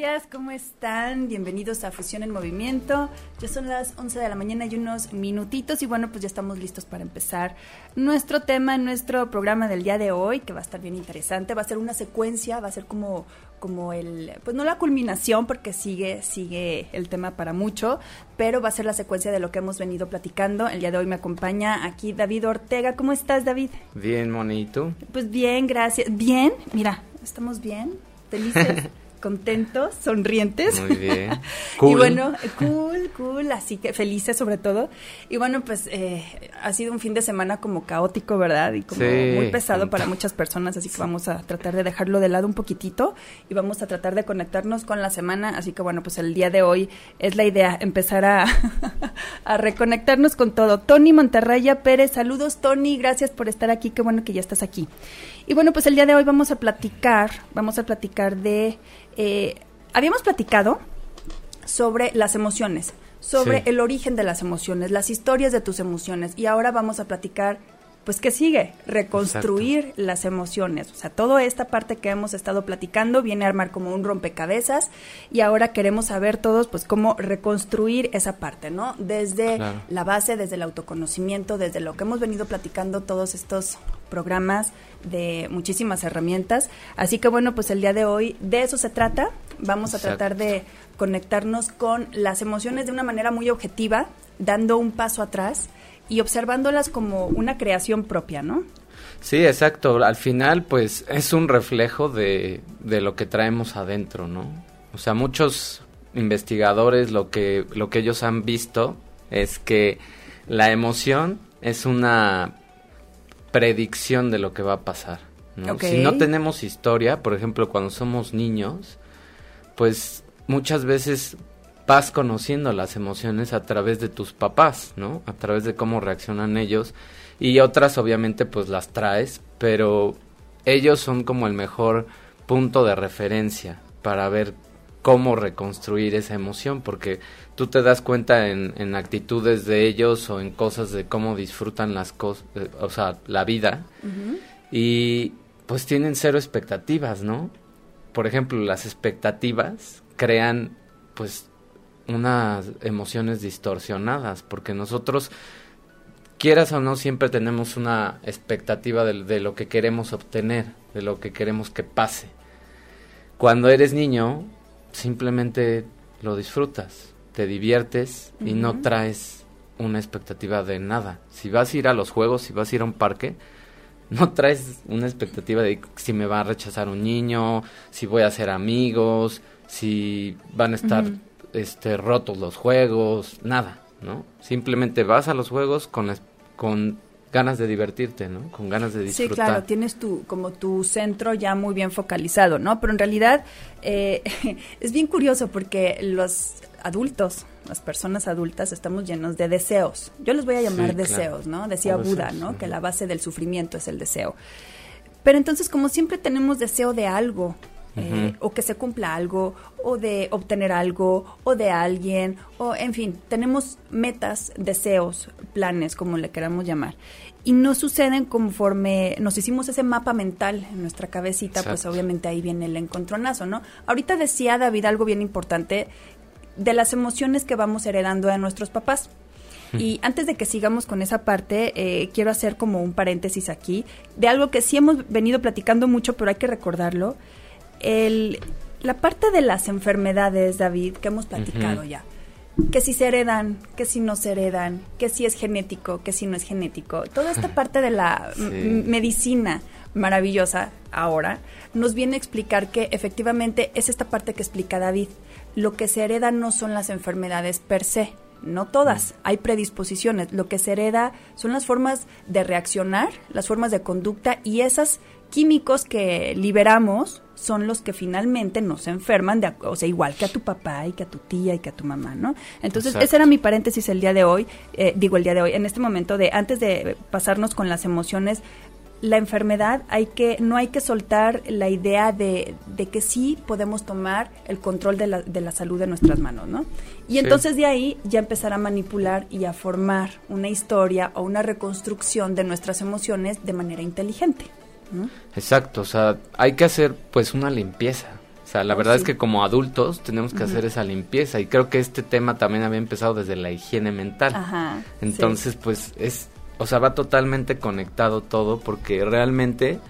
Días, ¿cómo están? Bienvenidos a Fusión en Movimiento. Ya son las 11 de la mañana y unos minutitos y bueno, pues ya estamos listos para empezar nuestro tema, nuestro programa del día de hoy, que va a estar bien interesante. Va a ser una secuencia, va a ser como como el, pues no la culminación porque sigue, sigue el tema para mucho, pero va a ser la secuencia de lo que hemos venido platicando. El día de hoy me acompaña aquí David Ortega. ¿Cómo estás, David? Bien, monito. Pues bien, gracias. Bien, mira, estamos bien, felices. contentos, sonrientes. Muy bien. Cool. y bueno, cool, cool, así que felices sobre todo. Y bueno, pues eh, ha sido un fin de semana como caótico, ¿verdad? Y como muy pesado para muchas personas, así que vamos a tratar de dejarlo de lado un poquitito y vamos a tratar de conectarnos con la semana. Así que bueno, pues el día de hoy es la idea, empezar a, a reconectarnos con todo. Tony Monterraya Pérez, saludos Tony, gracias por estar aquí, qué bueno que ya estás aquí. Y bueno, pues el día de hoy vamos a platicar, vamos a platicar de eh, habíamos platicado sobre las emociones, sobre el origen de las emociones, las historias de tus emociones y ahora vamos a platicar pues ¿qué sigue? Reconstruir las emociones. O sea, toda esta parte que hemos estado platicando viene a armar como un rompecabezas y ahora queremos saber todos pues cómo reconstruir esa parte, ¿no? Desde la base, desde el autoconocimiento, desde lo que hemos venido platicando todos estos programas de muchísimas herramientas. Así que bueno, pues el día de hoy de eso se trata. Vamos a tratar de conectarnos con las emociones de una manera muy objetiva, dando un paso atrás y observándolas como una creación propia, ¿no? Sí, exacto. Al final, pues es un reflejo de, de lo que traemos adentro, ¿no? O sea, muchos investigadores lo que, lo que ellos han visto es que la emoción es una predicción de lo que va a pasar. ¿no? Si no tenemos historia, por ejemplo, cuando somos niños, pues muchas veces vas conociendo las emociones a través de tus papás, ¿no? A través de cómo reaccionan ellos y otras obviamente pues las traes, pero ellos son como el mejor punto de referencia para ver cómo reconstruir esa emoción, porque tú te das cuenta en, actitudes de ellos o en cosas de cómo disfrutan las cosas, eh, o sea, la vida, y pues tienen cero expectativas, ¿no? Por ejemplo, las expectativas crean pues unas emociones distorsionadas, porque nosotros, quieras o no, siempre tenemos una expectativa de, lo que queremos obtener, de lo que queremos que pase. Cuando eres niño, simplemente lo disfrutas, te diviertes y no traes una expectativa de nada. Si vas a ir a los juegos, si vas a ir a un parque, no traes una expectativa de si me va a rechazar un niño, si voy a hacer amigos, si van a estar este, rotos los juegos, nada, ¿no? Simplemente vas a los juegos con, con ganas de divertirte, ¿no? Con ganas de disfrutar. Sí, claro, tienes tu, como tu centro ya muy bien focalizado, ¿no? Pero en realidad eh, es bien curioso porque los adultos, las personas adultas, estamos llenos de deseos. Yo les voy a llamar deseos, ¿no? Decía Buda, ¿no? Que la base del sufrimiento es el deseo. Pero entonces, como siempre tenemos deseo de algo, eh, o que se cumpla algo, o de obtener algo, o de alguien, o en fin, tenemos metas, deseos, planes, como le queramos llamar. Y no suceden conforme nos hicimos ese mapa mental en nuestra cabecita, pues obviamente ahí viene el encontronazo, ¿no? Ahorita decía David algo bien importante de las emociones que vamos heredando de nuestros papás. Y antes de que sigamos con esa parte, eh, quiero hacer como un paréntesis aquí de algo que sí hemos venido platicando mucho, pero hay que recordarlo, el, la parte de las enfermedades, David, que hemos platicado ya, que si se heredan, que si no se heredan, que si es genético, que si no es genético, toda esta parte de la medicina maravillosa ahora nos viene a explicar que efectivamente es esta parte que explica David. Lo que se hereda no son las enfermedades per se, no todas, hay predisposiciones. Lo que se hereda son las formas de reaccionar, las formas de conducta y esos químicos que liberamos son los que finalmente nos enferman, de, o sea, igual que a tu papá y que a tu tía y que a tu mamá, ¿no? Entonces, ese era mi paréntesis el día de hoy, eh, digo el día de hoy, en este momento de, antes de pasarnos con las emociones, la enfermedad hay que no hay que soltar la idea de, de que sí podemos tomar el control de la, de la salud de nuestras manos, ¿no? Y entonces de ahí ya empezar a manipular y a formar una historia o una reconstrucción de nuestras emociones de manera inteligente. Exacto, o sea, hay que hacer pues una limpieza. O sea, la oh, verdad es que como adultos tenemos que hacer esa limpieza y creo que este tema también había empezado desde la higiene mental. Ajá, Entonces, pues es o sea, va totalmente conectado todo porque realmente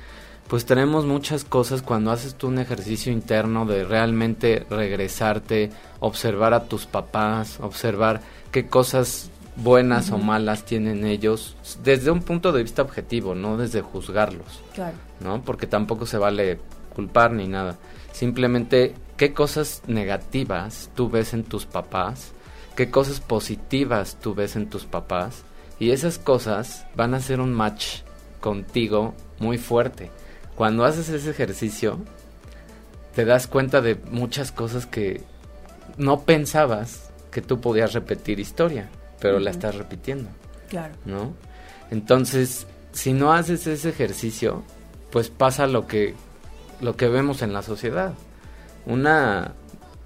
pues tenemos muchas cosas cuando haces tú un ejercicio interno de realmente regresarte, observar a tus papás, observar qué cosas buenas o malas tienen ellos desde un punto de vista objetivo, no desde juzgarlos. Claro. ¿No? Porque tampoco se vale culpar ni nada. Simplemente qué cosas negativas tú ves en tus papás, qué cosas positivas tú ves en tus papás y esas cosas van a hacer un match contigo muy fuerte. Cuando haces ese ejercicio, te das cuenta de muchas cosas que no pensabas que tú podías repetir historia, pero la estás repitiendo. Claro. ¿No? Entonces, si no haces ese ejercicio, pues pasa lo que lo que vemos en la sociedad. Una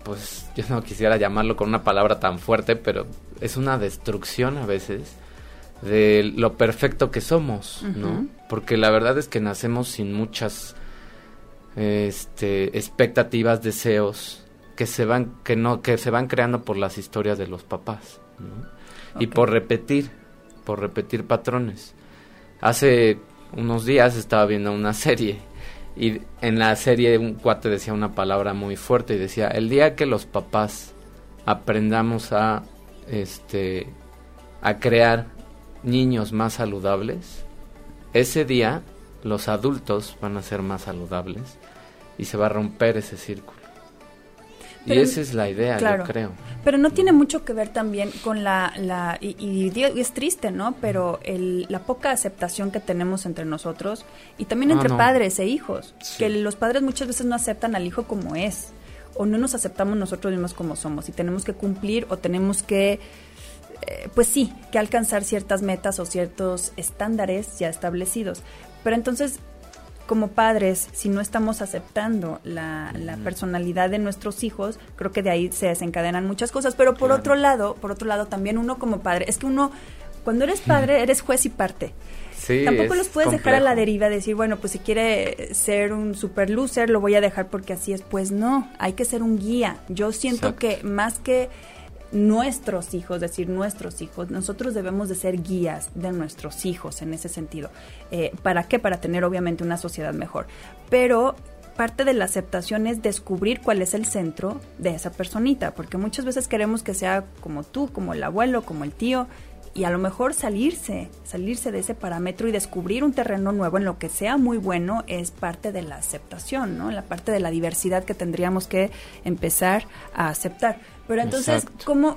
pues yo no quisiera llamarlo con una palabra tan fuerte, pero es una destrucción a veces de lo perfecto que somos, ¿no? Porque la verdad es que nacemos sin muchas este, expectativas, deseos que se van que no que se van creando por las historias de los papás, ¿no? Y por repetir, por repetir patrones. Hace unos días estaba viendo una serie y en la serie un cuate decía una palabra muy fuerte y decía, "El día que los papás aprendamos a este a crear niños más saludables, ese día los adultos van a ser más saludables y se va a romper ese círculo. Y esa es la idea, yo creo. Pero no tiene mucho que ver también con la, la y, es triste, ¿no? Pero el, la poca aceptación que tenemos entre nosotros y también ah, entre padres e hijos, que los padres muchas veces no aceptan al hijo como es o no nos aceptamos nosotros mismos como somos y tenemos que cumplir o tenemos que eh, pues sí, que alcanzar ciertas metas o ciertos estándares ya establecidos. Pero entonces, como padres, si no estamos aceptando la, personalidad de nuestros hijos, creo que de ahí se desencadenan muchas cosas. Pero por otro lado, por otro lado, también uno como padre, es que uno, cuando eres padre, eres juez y parte. Tampoco los puedes dejar a la deriva, decir, bueno, pues si quiere ser un super loser, lo voy a dejar porque así es. Pues no, hay que ser un guía. Yo siento que más que nuestros hijos, decir nuestros hijos, nosotros debemos de ser guías de nuestros hijos en ese sentido. Eh, ¿Para qué? Para tener obviamente una sociedad mejor. Pero parte de la aceptación es descubrir cuál es el centro de esa personita, porque muchas veces queremos que sea como tú, como el abuelo, como el tío, y a lo mejor salirse, salirse de ese parámetro y descubrir un terreno nuevo en lo que sea muy bueno es parte de la aceptación, ¿no? La parte de la diversidad que tendríamos que empezar a aceptar. Pero entonces, ¿cómo,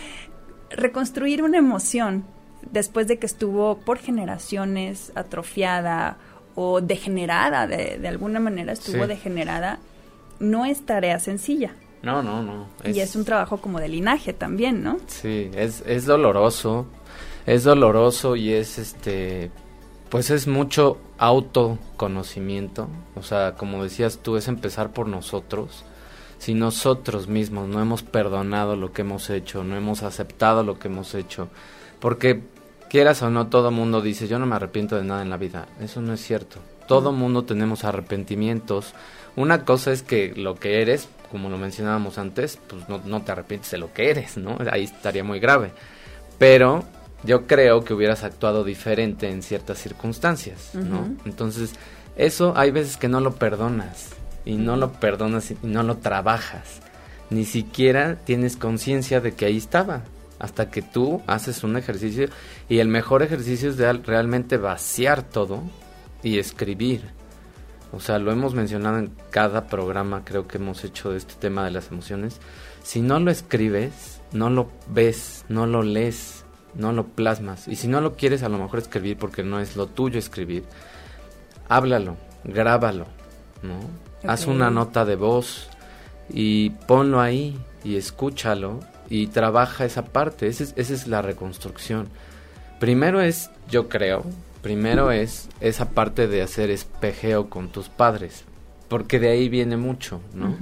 reconstruir una emoción después de que estuvo por generaciones atrofiada o degenerada, de, alguna manera estuvo degenerada, no es tarea sencilla. No, no, no. Y es un trabajo como de linaje también, ¿no? Sí, es, es doloroso, es doloroso y es este, pues es mucho autoconocimiento, o sea, como decías tú, es empezar por nosotros si nosotros mismos no hemos perdonado lo que hemos hecho, no hemos aceptado lo que hemos hecho, porque quieras o no, todo mundo dice, yo no me arrepiento de nada en la vida. Eso no es cierto. Todo mundo tenemos arrepentimientos. Una cosa es que lo que eres, como lo mencionábamos antes, pues no, no te arrepientes de lo que eres, ¿no? Ahí estaría muy grave. Pero yo creo que hubieras actuado diferente en ciertas circunstancias, ¿no? Entonces, eso hay veces que no lo perdonas y no lo perdonas y no lo trabajas. Ni siquiera tienes conciencia de que ahí estaba. Hasta que tú haces un ejercicio y el mejor ejercicio es realmente vaciar todo y escribir. O sea, lo hemos mencionado en cada programa, creo que hemos hecho de este tema de las emociones. Si no lo escribes, no lo ves, no lo lees, no lo plasmas. Y si no lo quieres a lo mejor escribir porque no es lo tuyo escribir, háblalo, grábalo, ¿no? Haz una nota de voz y ponlo ahí y escúchalo y trabaja esa parte. Esa es, esa es la reconstrucción. Primero es, yo creo, Primero es esa parte de hacer espejeo con tus padres, porque de ahí viene mucho, ¿no?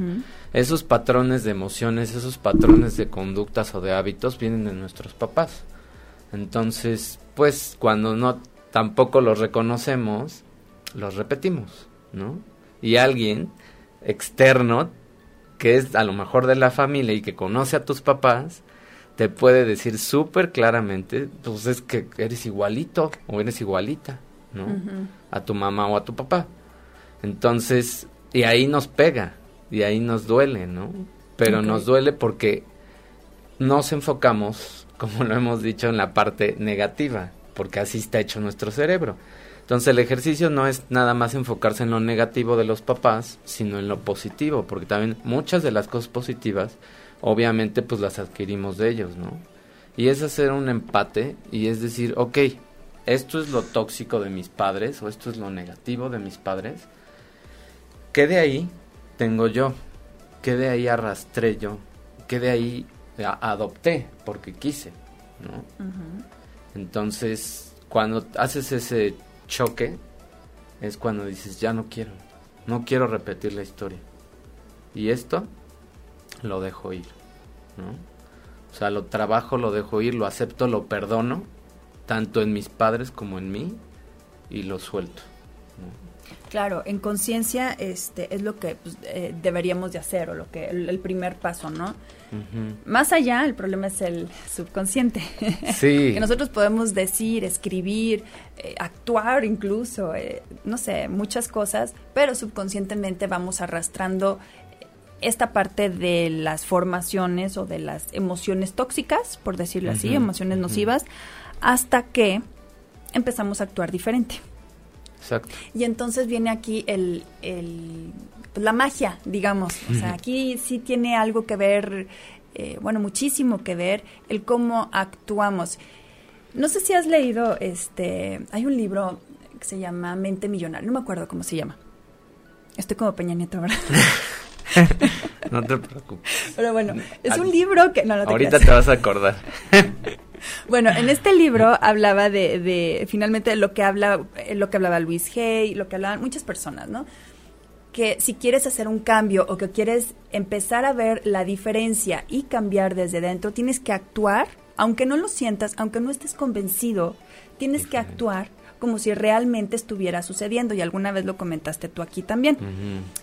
Esos patrones de emociones, esos patrones de conductas o de hábitos vienen de nuestros papás. Entonces, pues cuando no tampoco los reconocemos, los repetimos, ¿no? Y alguien externo que es a lo mejor de la familia y que conoce a tus papás, te puede decir súper claramente, pues es que eres igualito o eres igualita, ¿no? A tu mamá o a tu papá. Entonces, y ahí nos pega, y ahí nos duele, ¿no? Pero nos duele porque nos enfocamos, como lo hemos dicho, en la parte negativa, porque así está hecho nuestro cerebro. Entonces el ejercicio no es nada más enfocarse en lo negativo de los papás, sino en lo positivo, porque también muchas de las cosas positivas, obviamente, pues las adquirimos de ellos, ¿no? Y es hacer un empate y es decir, ok, esto es lo tóxico de mis padres o esto es lo negativo de mis padres, ¿qué de ahí tengo yo? ¿Qué de ahí arrastré yo? ¿Qué de ahí adopté porque quise? ¿no? Entonces, cuando haces ese choque es cuando dices, ya no quiero, no quiero repetir la historia. Y esto lo dejo ir, ¿no? O sea, lo trabajo, lo dejo ir, lo acepto, lo perdono, tanto en mis padres como en mí, y lo suelto. Claro, en conciencia este, es lo que pues, eh, deberíamos de hacer, o lo que el primer paso, ¿no? Más allá, el problema es el subconsciente. Sí. que nosotros podemos decir, escribir, eh, actuar incluso, eh, no sé, muchas cosas, pero subconscientemente vamos arrastrando esta parte de las formaciones o de las emociones tóxicas, por decirlo así, emociones nocivas, hasta que empezamos a actuar diferente. Exacto. Y entonces viene aquí el, el pues, la magia, digamos. O sea, aquí sí tiene algo que ver, eh, bueno, muchísimo que ver el cómo actuamos. No sé si has leído, este, hay un libro que se llama Mente Millonaria, no me acuerdo cómo se llama. Estoy como Peña Nieto, ¿verdad? no te preocupes. Pero bueno, es un libro que... No, no te Ahorita te vas a acordar. bueno, en este libro hablaba de, de, finalmente, lo que habla, lo que hablaba Luis Hay, lo que hablaban muchas personas, ¿no? que si quieres hacer un cambio o que quieres empezar a ver la diferencia y cambiar desde dentro, tienes que actuar, aunque no lo sientas, aunque no estés convencido, tienes que actuar como si realmente estuviera sucediendo y alguna vez lo comentaste tú aquí también.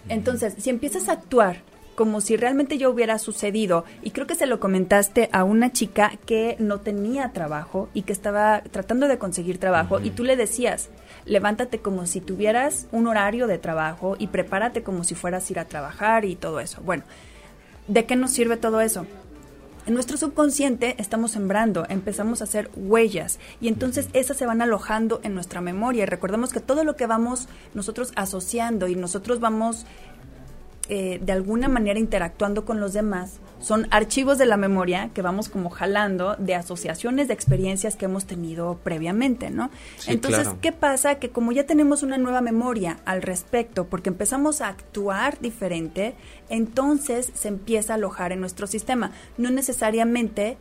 Entonces, si empiezas a actuar como si realmente yo hubiera sucedido. Y creo que se lo comentaste a una chica que no tenía trabajo y que estaba tratando de conseguir trabajo y tú le decías, levántate como si tuvieras un horario de trabajo y prepárate como si fueras a ir a trabajar y todo eso. Bueno, ¿de qué nos sirve todo eso? En nuestro subconsciente estamos sembrando, empezamos a hacer huellas y entonces esas se van alojando en nuestra memoria. Y recordemos que todo lo que vamos nosotros asociando y nosotros vamos eh, de alguna manera interactuando con los demás son archivos de la memoria que vamos como jalando de asociaciones de experiencias que hemos tenido previamente, ¿no? Entonces, ¿qué pasa? Que como ya tenemos una nueva memoria al respecto, porque empezamos a actuar diferente, entonces se empieza a alojar en nuestro sistema. No necesariamente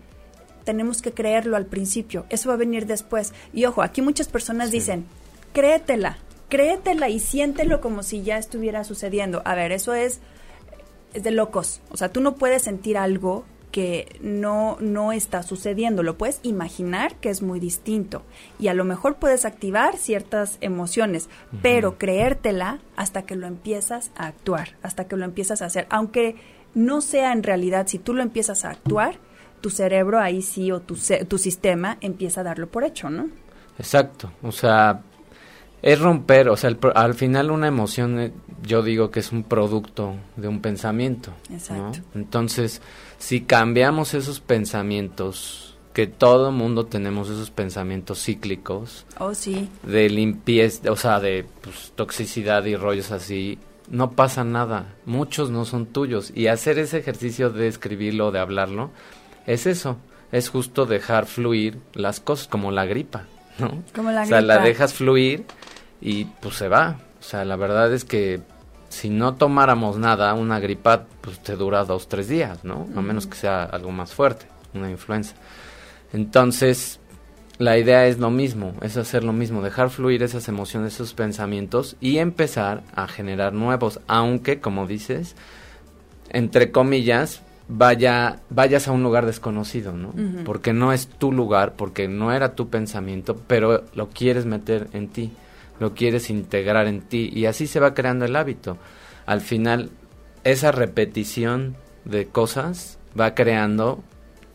tenemos que creerlo al principio, eso va a venir después. Y ojo, aquí muchas personas dicen, créetela, créetela y siéntelo como si ya estuviera sucediendo. A ver, eso es, es de locos. O sea, tú no puedes sentir algo que no, no está sucediendo. Lo puedes imaginar que es muy distinto. Y a lo mejor puedes activar ciertas emociones, pero creértela hasta que lo empiezas a actuar, hasta que lo empiezas a hacer. Aunque no sea en realidad, si tú lo empiezas a actuar, tu cerebro ahí sí o tu, tu sistema empieza a darlo por hecho, ¿no? Exacto. O sea, es romper, o sea, al final una emoción, eh, yo digo que es un producto de un pensamiento. Exacto. Entonces, si cambiamos esos pensamientos, que todo mundo tenemos esos pensamientos cíclicos. Oh, sí. De limpieza, o sea, de pues, toxicidad y rollos así, no pasa nada. Muchos no son tuyos. Y hacer ese ejercicio de escribirlo, de hablarlo, es eso. Es justo dejar fluir las cosas, como la gripa, ¿no? Como la gripa. O sea, la dejas fluir y pues se va. O sea, la verdad es que si no tomáramos nada, una gripa pues te dura dos, tres días, ¿no? A menos que sea algo más fuerte, una influenza. Entonces, la idea es lo mismo, es hacer lo mismo, dejar fluir esas emociones, esos pensamientos y empezar a generar nuevos, aunque, como dices, entre comillas, vaya, vayas a un lugar desconocido, ¿no? Porque no es tu lugar, porque no era tu pensamiento, pero lo quieres meter en ti, lo quieres integrar en ti y así se va creando el hábito. Al final, esa repetición de cosas va creando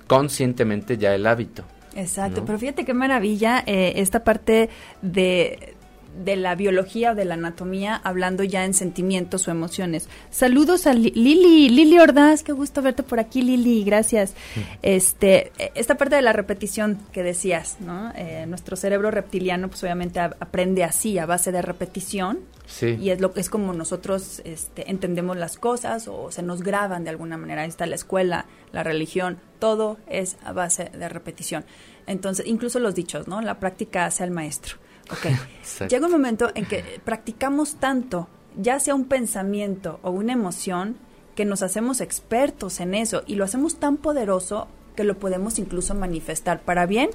conscientemente ya el hábito. Exacto, pero fíjate qué maravilla eh, esta parte de, de la biología o de la anatomía, hablando ya en sentimientos o emociones. Saludos a Lili, Lili Ordaz, qué gusto verte por aquí, Lili, gracias. Este, esta parte de la repetición que decías, ¿no? Eh, nuestro cerebro reptiliano, pues obviamente aprende así, a base de repetición. Sí. Y es lo que es como nosotros este, entendemos las cosas o se nos graban de alguna manera. Ahí está la escuela, la religión, todo es a base de repetición. Entonces, incluso los dichos, ¿no? La práctica hace al maestro. Llega un momento en que practicamos tanto, ya sea un pensamiento o una emoción, que nos hacemos expertos en eso y lo hacemos tan poderoso que lo podemos incluso manifestar para bien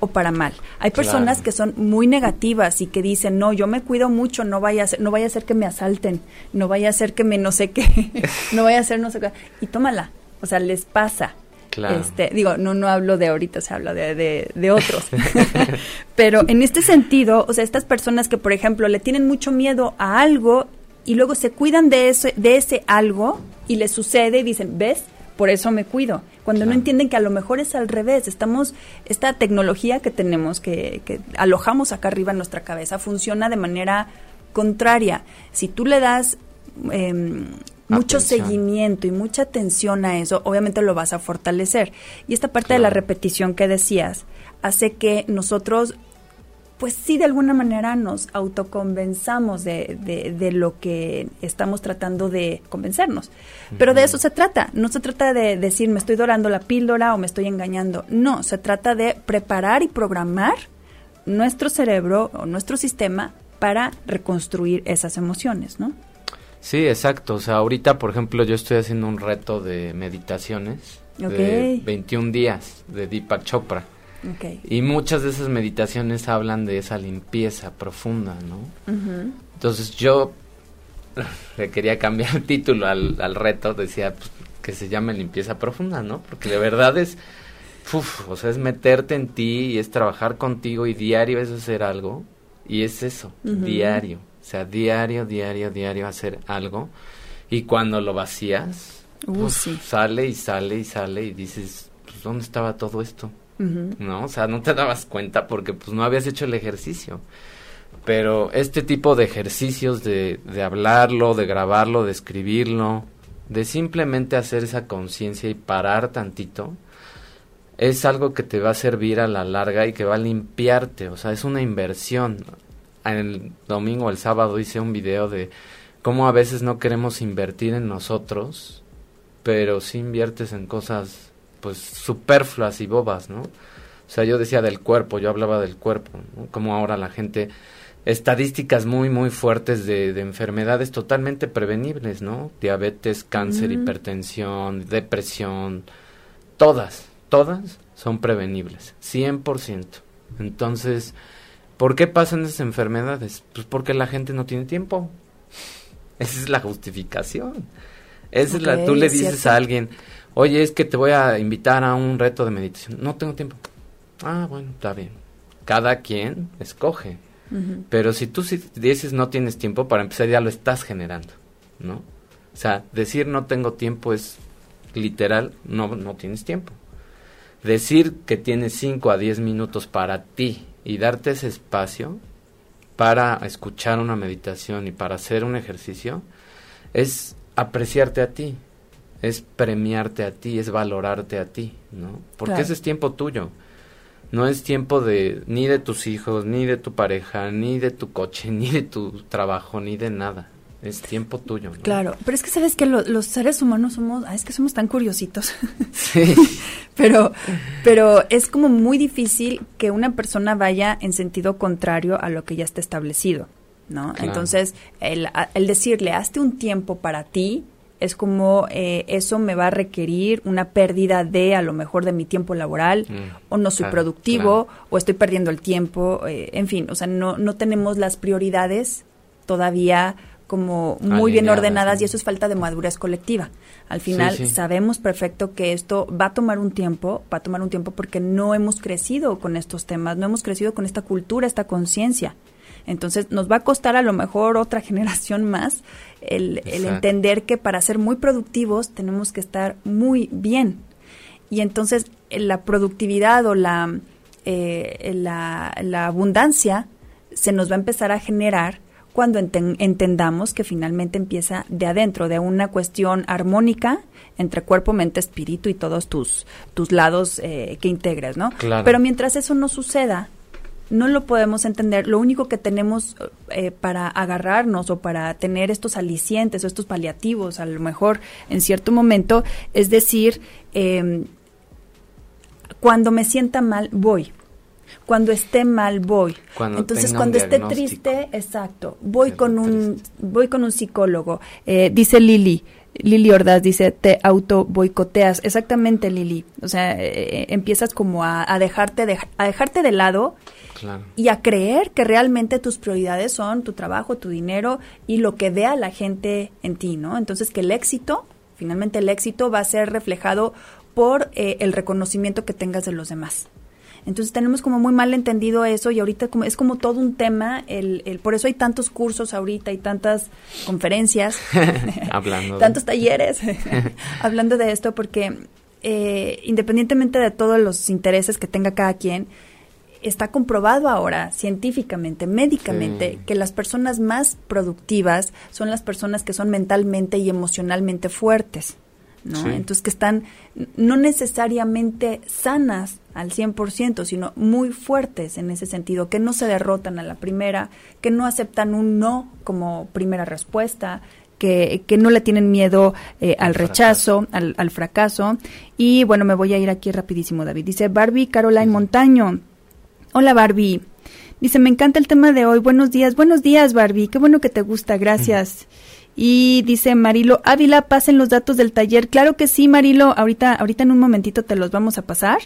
o para mal. Hay personas que son muy negativas y que dicen, "No, yo me cuido mucho, no vaya a ser, no vaya a ser que me asalten, no vaya a ser que me no sé qué, no vaya a ser no sé qué." Y tómala. O sea, les pasa. Este, digo, no, no hablo de ahorita, se habla de, de, otros. Pero en este sentido, o sea, estas personas que, por ejemplo, le tienen mucho miedo a algo y luego se cuidan de, eso, de ese algo y les sucede y dicen, ¿ves? Por eso me cuido. Cuando no entienden que a lo mejor es al revés, estamos, esta tecnología que tenemos, que, que alojamos acá arriba en nuestra cabeza, funciona de manera contraria. Si tú le das eh, mucho seguimiento y mucha atención a eso, obviamente lo vas a fortalecer. Y esta parte de la repetición que decías hace que nosotros, pues sí, de alguna manera nos autoconvenzamos de, de, lo que estamos tratando de convencernos. Pero de eso se trata. No se trata de decir me estoy dorando la píldora o me estoy engañando. No, se trata de preparar y programar nuestro cerebro o nuestro sistema para reconstruir esas emociones, ¿no? Sí, exacto. O sea, ahorita, por ejemplo, yo estoy haciendo un reto de meditaciones de 21 días de Deepak Chopra. Y muchas de esas meditaciones hablan de esa limpieza profunda, ¿no? Entonces yo le quería cambiar el título al, al reto, decía pues, que se llame limpieza profunda, ¿no? Porque de verdad es, uf, o sea, es meterte en ti y es trabajar contigo y diario es hacer algo y es eso, diario. O sea, diario, diario, diario hacer algo. Y cuando lo vacías, uh, sale y sale y sale y dices, pues, ¿dónde estaba todo esto? ¿No? O sea, no te dabas cuenta porque pues no habías hecho el ejercicio. Pero este tipo de ejercicios de, de hablarlo, de grabarlo, de escribirlo, de simplemente hacer esa conciencia y parar tantito, es algo que te va a servir a la larga y que va a limpiarte, o sea, es una inversión el domingo o el sábado hice un video de cómo a veces no queremos invertir en nosotros, pero sí inviertes en cosas pues superfluas y bobas, ¿no? O sea, yo decía del cuerpo, yo hablaba del cuerpo, ¿no? Como ahora la gente estadísticas muy muy fuertes de, de enfermedades totalmente prevenibles, ¿no? Diabetes, cáncer, hipertensión, depresión, todas, todas son prevenibles, 100%. Entonces, ¿Por qué pasan esas enfermedades? Pues porque la gente no tiene tiempo. Esa es la justificación. Esa es la, tú le dices a alguien, oye, es que te voy a invitar a un reto de meditación. No tengo tiempo. Ah, bueno, está bien. Cada quien escoge. Pero si tú dices no tienes tiempo, para empezar ya lo estás generando, ¿no? O sea, decir no tengo tiempo es literal, no, no tienes tiempo. Decir que tienes 5 a 10 minutos para ti y darte ese espacio para escuchar una meditación y para hacer un ejercicio es apreciarte a ti, es premiarte a ti, es valorarte a ti, ¿no? Porque ese es tiempo tuyo. No es tiempo de ni de tus hijos, ni de tu pareja, ni de tu coche, ni de tu trabajo, ni de nada es tiempo tuyo. Claro, pero es que sabes que los seres humanos somos, es que somos tan curiositos. Sí. pero, pero es como muy difícil que una persona vaya en sentido contrario a lo que ya está establecido, ¿no? Entonces, el, el decirle, hazte un tiempo para ti, es como eh, eso me va a requerir una pérdida de a lo mejor de mi tiempo laboral Mm, o no soy claro, productivo claro. o estoy perdiendo el tiempo, eh, en fin, o sea, no, no tenemos las prioridades todavía como muy bien ordenadas y eso es falta de madurez colectiva. Al final sí. sabemos perfecto que esto va a tomar un tiempo, va a tomar un tiempo porque no hemos crecido con estos temas, no hemos crecido con esta cultura, esta conciencia. Entonces nos va a costar a lo mejor otra generación más el, entender que para ser muy productivos tenemos que estar muy bien. Y entonces la productividad o la, eh, la, la abundancia se nos va a empezar a generar cuando enten- entendamos que finalmente empieza de adentro, de una cuestión armónica entre cuerpo, mente, espíritu y todos tus, tus lados eh, que integres, ¿no? Claro. Pero mientras eso no suceda, no lo podemos entender. Lo único que tenemos eh, para agarrarnos o para tener estos alicientes o estos paliativos, a lo mejor en cierto momento, es decir, eh, cuando me sienta mal, voy. Cuando esté mal, voy. Cuando Entonces, cuando esté triste, exacto, voy con un, triste. voy con un psicólogo. Eh, dice Lili, Lili Ordaz dice, te auto boicoteas. Exactamente, Lili. O sea, eh, empiezas como a, a dejarte de, a dejarte de lado Claro. y a creer que realmente tus prioridades son tu trabajo, tu dinero y lo que vea la gente en ti, ¿no? Entonces que el éxito, finalmente el éxito va a ser reflejado por eh, el reconocimiento que tengas de los demás. Entonces tenemos como muy mal entendido eso y ahorita como, es como todo un tema, el, el, por eso hay tantos cursos ahorita y tantas conferencias, Hablando tantos talleres, hablando de esto porque eh, independientemente de todos los intereses que tenga cada quien, está comprobado ahora científicamente, médicamente, Sí. que las personas más productivas son las personas que son mentalmente y emocionalmente fuertes. ¿No? Sí. Entonces que están no necesariamente sanas al 100%, sino muy fuertes en ese sentido, que no se derrotan a la primera, que no aceptan un no como primera respuesta, que, que no le tienen miedo eh, al Al rechazo, al, al fracaso. Y bueno, me voy a ir aquí rapidísimo, David. Dice Barbie Caroline Montaño. Hola Barbie. Dice, me encanta el tema de hoy. Buenos días, buenos días Barbie. Qué bueno que te gusta, gracias. Y dice Marilo Ávila, pasen los datos del taller. Claro que sí, Marilo. Ahorita, ahorita en un momentito te los vamos a pasar.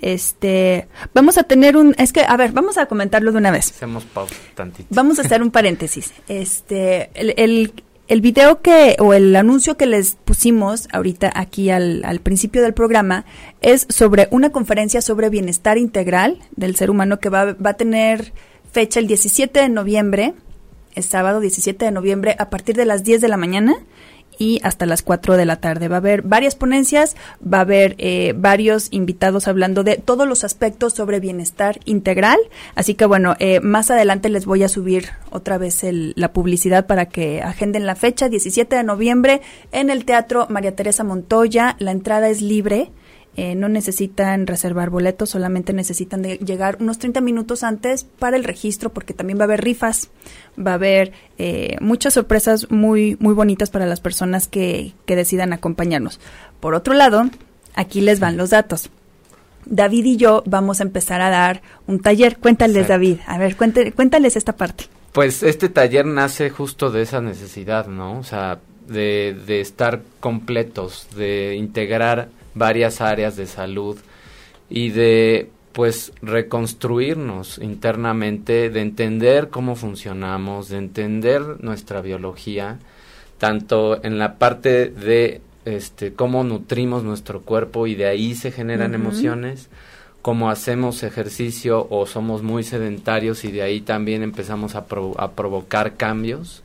Este, vamos a tener un, es que, a ver, vamos a comentarlo de una vez. Hacemos pausa tantito. Vamos a hacer un paréntesis. Este, el, el, el video que, o el anuncio que les pusimos ahorita aquí al, al principio del programa es sobre una conferencia sobre bienestar integral del ser humano que va, va a tener fecha el 17 de noviembre, es sábado 17 de noviembre, a partir de las 10 de la mañana y hasta las 4 de la tarde. Va a haber varias ponencias, va a haber eh, varios invitados hablando de todos los aspectos sobre bienestar integral. Así que bueno, eh, más adelante les voy a subir otra vez el- la publicidad para que agenden la fecha, 17 de noviembre, en el Teatro María Teresa Montoya. La entrada es libre. Eh, no necesitan reservar boletos, solamente necesitan de llegar unos 30 minutos antes para el registro, porque también va a haber rifas, va a haber eh, muchas sorpresas muy, muy bonitas para las personas que, que decidan acompañarnos. Por otro lado, aquí les van los datos. David y yo vamos a empezar a dar un taller. Cuéntales, Exacto. David. A ver, cuente- cuéntales esta parte. Pues este taller nace justo de esa necesidad, ¿no? O sea, de, de estar completos, de integrar varias áreas de salud y de pues reconstruirnos internamente, de entender cómo funcionamos, de entender nuestra biología, tanto en la parte de este cómo nutrimos nuestro cuerpo y de ahí se generan emociones, cómo hacemos ejercicio o somos muy sedentarios y de ahí también empezamos a, pro- a provocar cambios,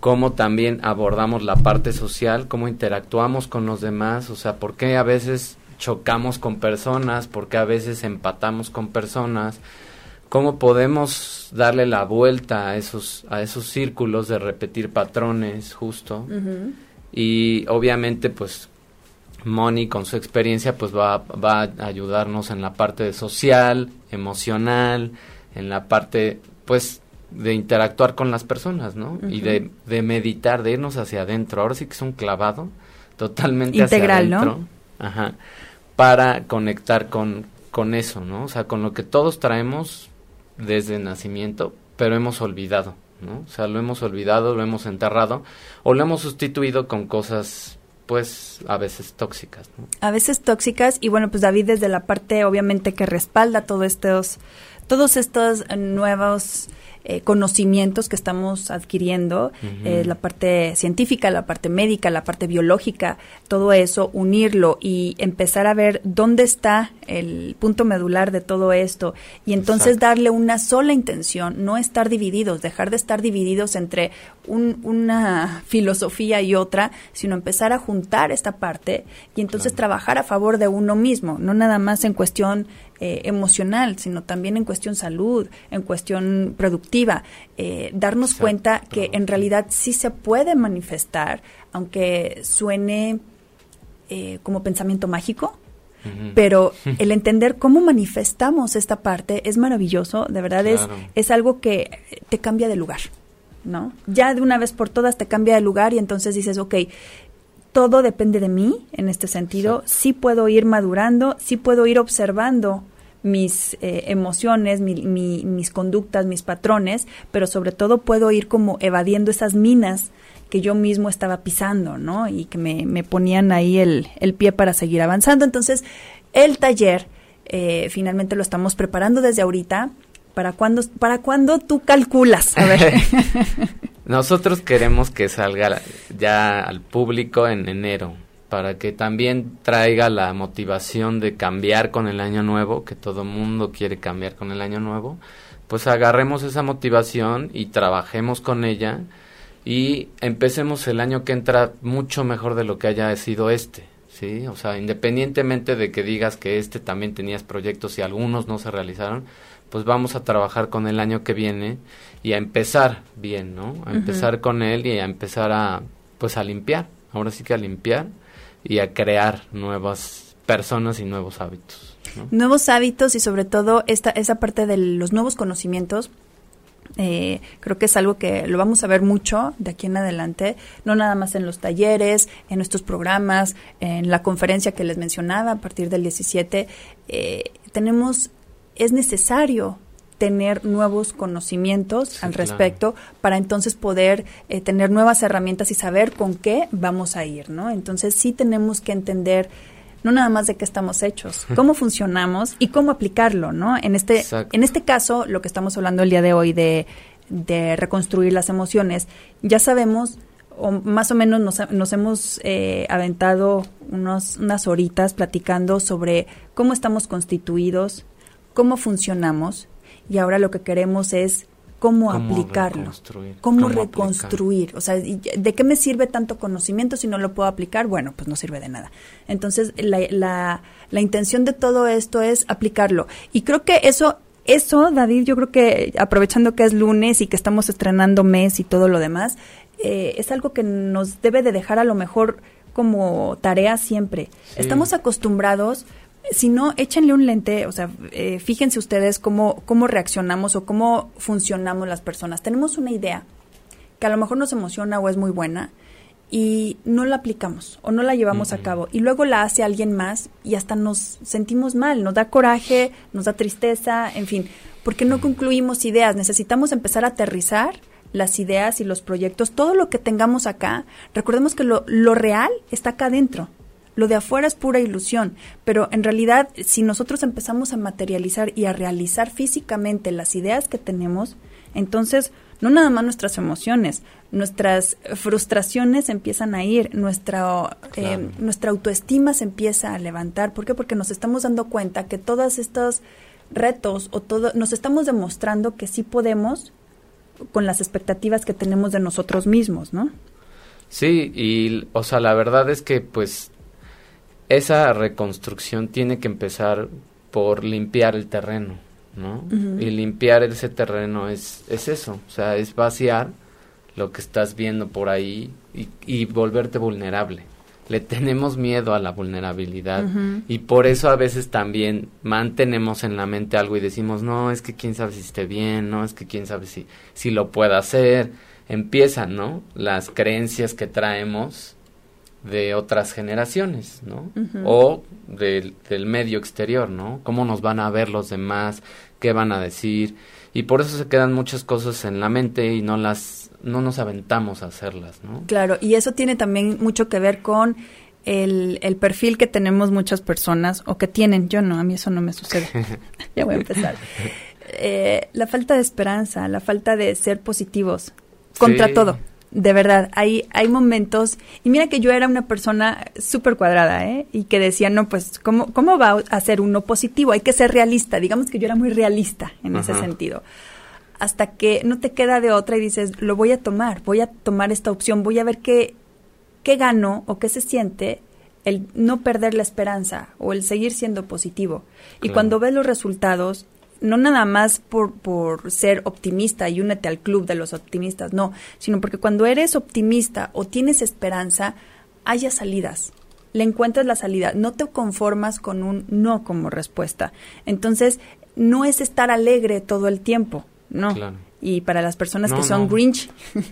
cómo también abordamos la parte social, cómo interactuamos con los demás, o sea, por qué a veces chocamos con personas, por qué a veces empatamos con personas, cómo podemos darle la vuelta a esos, a esos círculos de repetir patrones justo. Y obviamente pues Moni con su experiencia pues va, va a ayudarnos en la parte de social, emocional, en la parte pues de interactuar con las personas, ¿no? Y de, de meditar, de irnos hacia adentro. Ahora sí que es un clavado totalmente Integral, hacia ¿no? adentro. Ajá. Para conectar con, con eso, ¿no? O sea, con lo que todos traemos desde nacimiento, pero hemos olvidado, ¿no? O sea, lo hemos olvidado, lo hemos enterrado o lo hemos sustituido con cosas pues a veces tóxicas. ¿no? A veces tóxicas y bueno, pues David desde la parte obviamente que respalda todos estos todos estos nuevos eh, conocimientos que estamos adquiriendo, eh, la parte científica, la parte médica, la parte biológica, todo eso, unirlo y empezar a ver dónde está el punto medular de todo esto. Y entonces darle una sola intención, no estar divididos, dejar de estar divididos entre una filosofía y otra, sino empezar a juntar esta parte y entonces trabajar a favor de uno mismo, no nada más en cuestión eh, emocional, sino también en cuestión salud, en cuestión productiva, eh, darnos cuenta que en realidad sí se puede manifestar, aunque suene eh, como pensamiento mágico, pero el entender cómo manifestamos esta parte es maravilloso, de verdad es, es algo que te cambia de lugar, ¿no? Ya de una vez por todas te cambia de lugar y entonces dices, ok, todo depende de mí en este sentido. Sí puedo ir madurando, sí puedo ir observando mis eh, emociones, mis conductas, mis patrones, pero sobre todo puedo ir como evadiendo esas minas que yo mismo estaba pisando, ¿no? Y que me, ponían ahí el, pie para seguir avanzando. Entonces, el taller eh, finalmente lo estamos preparando desde ahorita. ¿Para cuándo, para cuándo tú calculas? A ver. Nosotros queremos que salga ya al público en enero, para que también traiga la motivación de cambiar con el año nuevo, que todo mundo quiere cambiar con el año nuevo, pues agarremos esa motivación y trabajemos con ella y empecemos el año que entra mucho mejor de lo que haya sido este. ¿sí? O sea, independientemente de que digas que este también tenías proyectos y algunos no se realizaron, pues vamos a trabajar con el año que viene y a empezar bien, ¿no? A empezar con él y a empezar a, pues a limpiar, ahora sí que a limpiar y a crear nuevas personas y nuevos hábitos. Nuevos hábitos y sobre todo esta, esa parte de los nuevos conocimientos. Eh, creo que es algo que lo vamos a ver mucho de aquí en adelante, no nada más en los talleres, en nuestros programas, en la conferencia que les mencionaba a partir del 17. Eh, tenemos, es necesario tener nuevos conocimientos al respecto para entonces poder eh, tener nuevas herramientas y saber con qué vamos a ir, ¿no? Entonces sí tenemos que entender no nada más de qué estamos hechos, cómo funcionamos y cómo aplicarlo, ¿no? En este, en este caso, lo que estamos hablando el día de hoy de, de reconstruir las emociones, ya sabemos o más o menos nos, nos hemos eh, aventado unos, unas horitas platicando sobre cómo estamos constituidos, cómo funcionamos y ahora lo que queremos es cómo, aplicarlo, cómo, reconstruir. O sea, ¿de qué me sirve tanto conocimiento si no lo puedo aplicar? Bueno, pues no sirve de nada. Entonces, la, la, la intención de todo esto es aplicarlo. Y creo que eso eso, David, yo creo que aprovechando que es lunes y que estamos estrenando mes y todo lo demás, eh, es algo que nos debe de dejar a lo mejor como tarea siempre. Estamos acostumbrados si no, échenle un lente, o sea, eh, fíjense ustedes cómo, cómo reaccionamos o cómo funcionamos las personas. Tenemos una idea que a lo mejor nos emociona o es muy buena y no la aplicamos o no la llevamos a cabo y luego la hace alguien más y hasta nos sentimos mal, nos da coraje, nos da tristeza, en fin, porque no concluimos ideas. Necesitamos empezar a aterrizar las ideas y los proyectos, todo lo que tengamos acá. Recordemos que lo, lo real está acá adentro lo de afuera es pura ilusión, pero en realidad si nosotros empezamos a materializar y a realizar físicamente las ideas que tenemos, entonces no nada más nuestras emociones, nuestras frustraciones empiezan a ir, nuestra, eh, nuestra autoestima se empieza a levantar. ¿Por qué? Porque nos estamos dando cuenta que todos estos retos o todo, nos estamos demostrando que sí podemos con las expectativas que tenemos de nosotros mismos, ¿no? Sí, y o sea, la verdad es que pues esa reconstrucción tiene que empezar por limpiar el terreno, ¿no? Y limpiar ese terreno es, es eso, o sea, es vaciar lo que estás viendo por ahí y, y volverte vulnerable. Le tenemos miedo a la vulnerabilidad y por eso a veces también mantenemos en la mente algo y decimos, no, es que quién sabe si esté bien, no, es que quién sabe si, si lo pueda hacer. Empiezan, ¿no? Las creencias que traemos de otras generaciones, ¿no? O del, del medio exterior, ¿no? Cómo nos van a ver los demás, qué van a decir, y por eso se quedan muchas cosas en la mente y no las, no nos aventamos a hacerlas, ¿no? Claro, y eso tiene también mucho que ver con el, el perfil que tenemos muchas personas, o que tienen, yo no, a mí eso no me sucede, ya voy a empezar. Eh, la falta de esperanza, la falta de ser positivos contra Sí. todo. De verdad, hay, hay momentos, y mira que yo era una persona súper cuadrada, ¿eh? Y que decía, no, pues, ¿cómo, ¿cómo va a ser uno positivo? Hay que ser realista. Digamos que yo era muy realista en ese sentido. Hasta que no te queda de otra y dices, lo voy a tomar, voy a tomar esta opción, voy a ver qué, qué gano o qué se siente el no perder la esperanza o el seguir siendo positivo. Y Claro. cuando ves los resultados, no nada más por, por ser optimista y únete al club de los optimistas, no, sino porque cuando eres optimista o tienes esperanza, haya salidas. Le encuentras la salida, no te conformas con un no como respuesta. Entonces, no es estar alegre todo el tiempo, no. Claro. Y para las personas No, que son no. Grinch,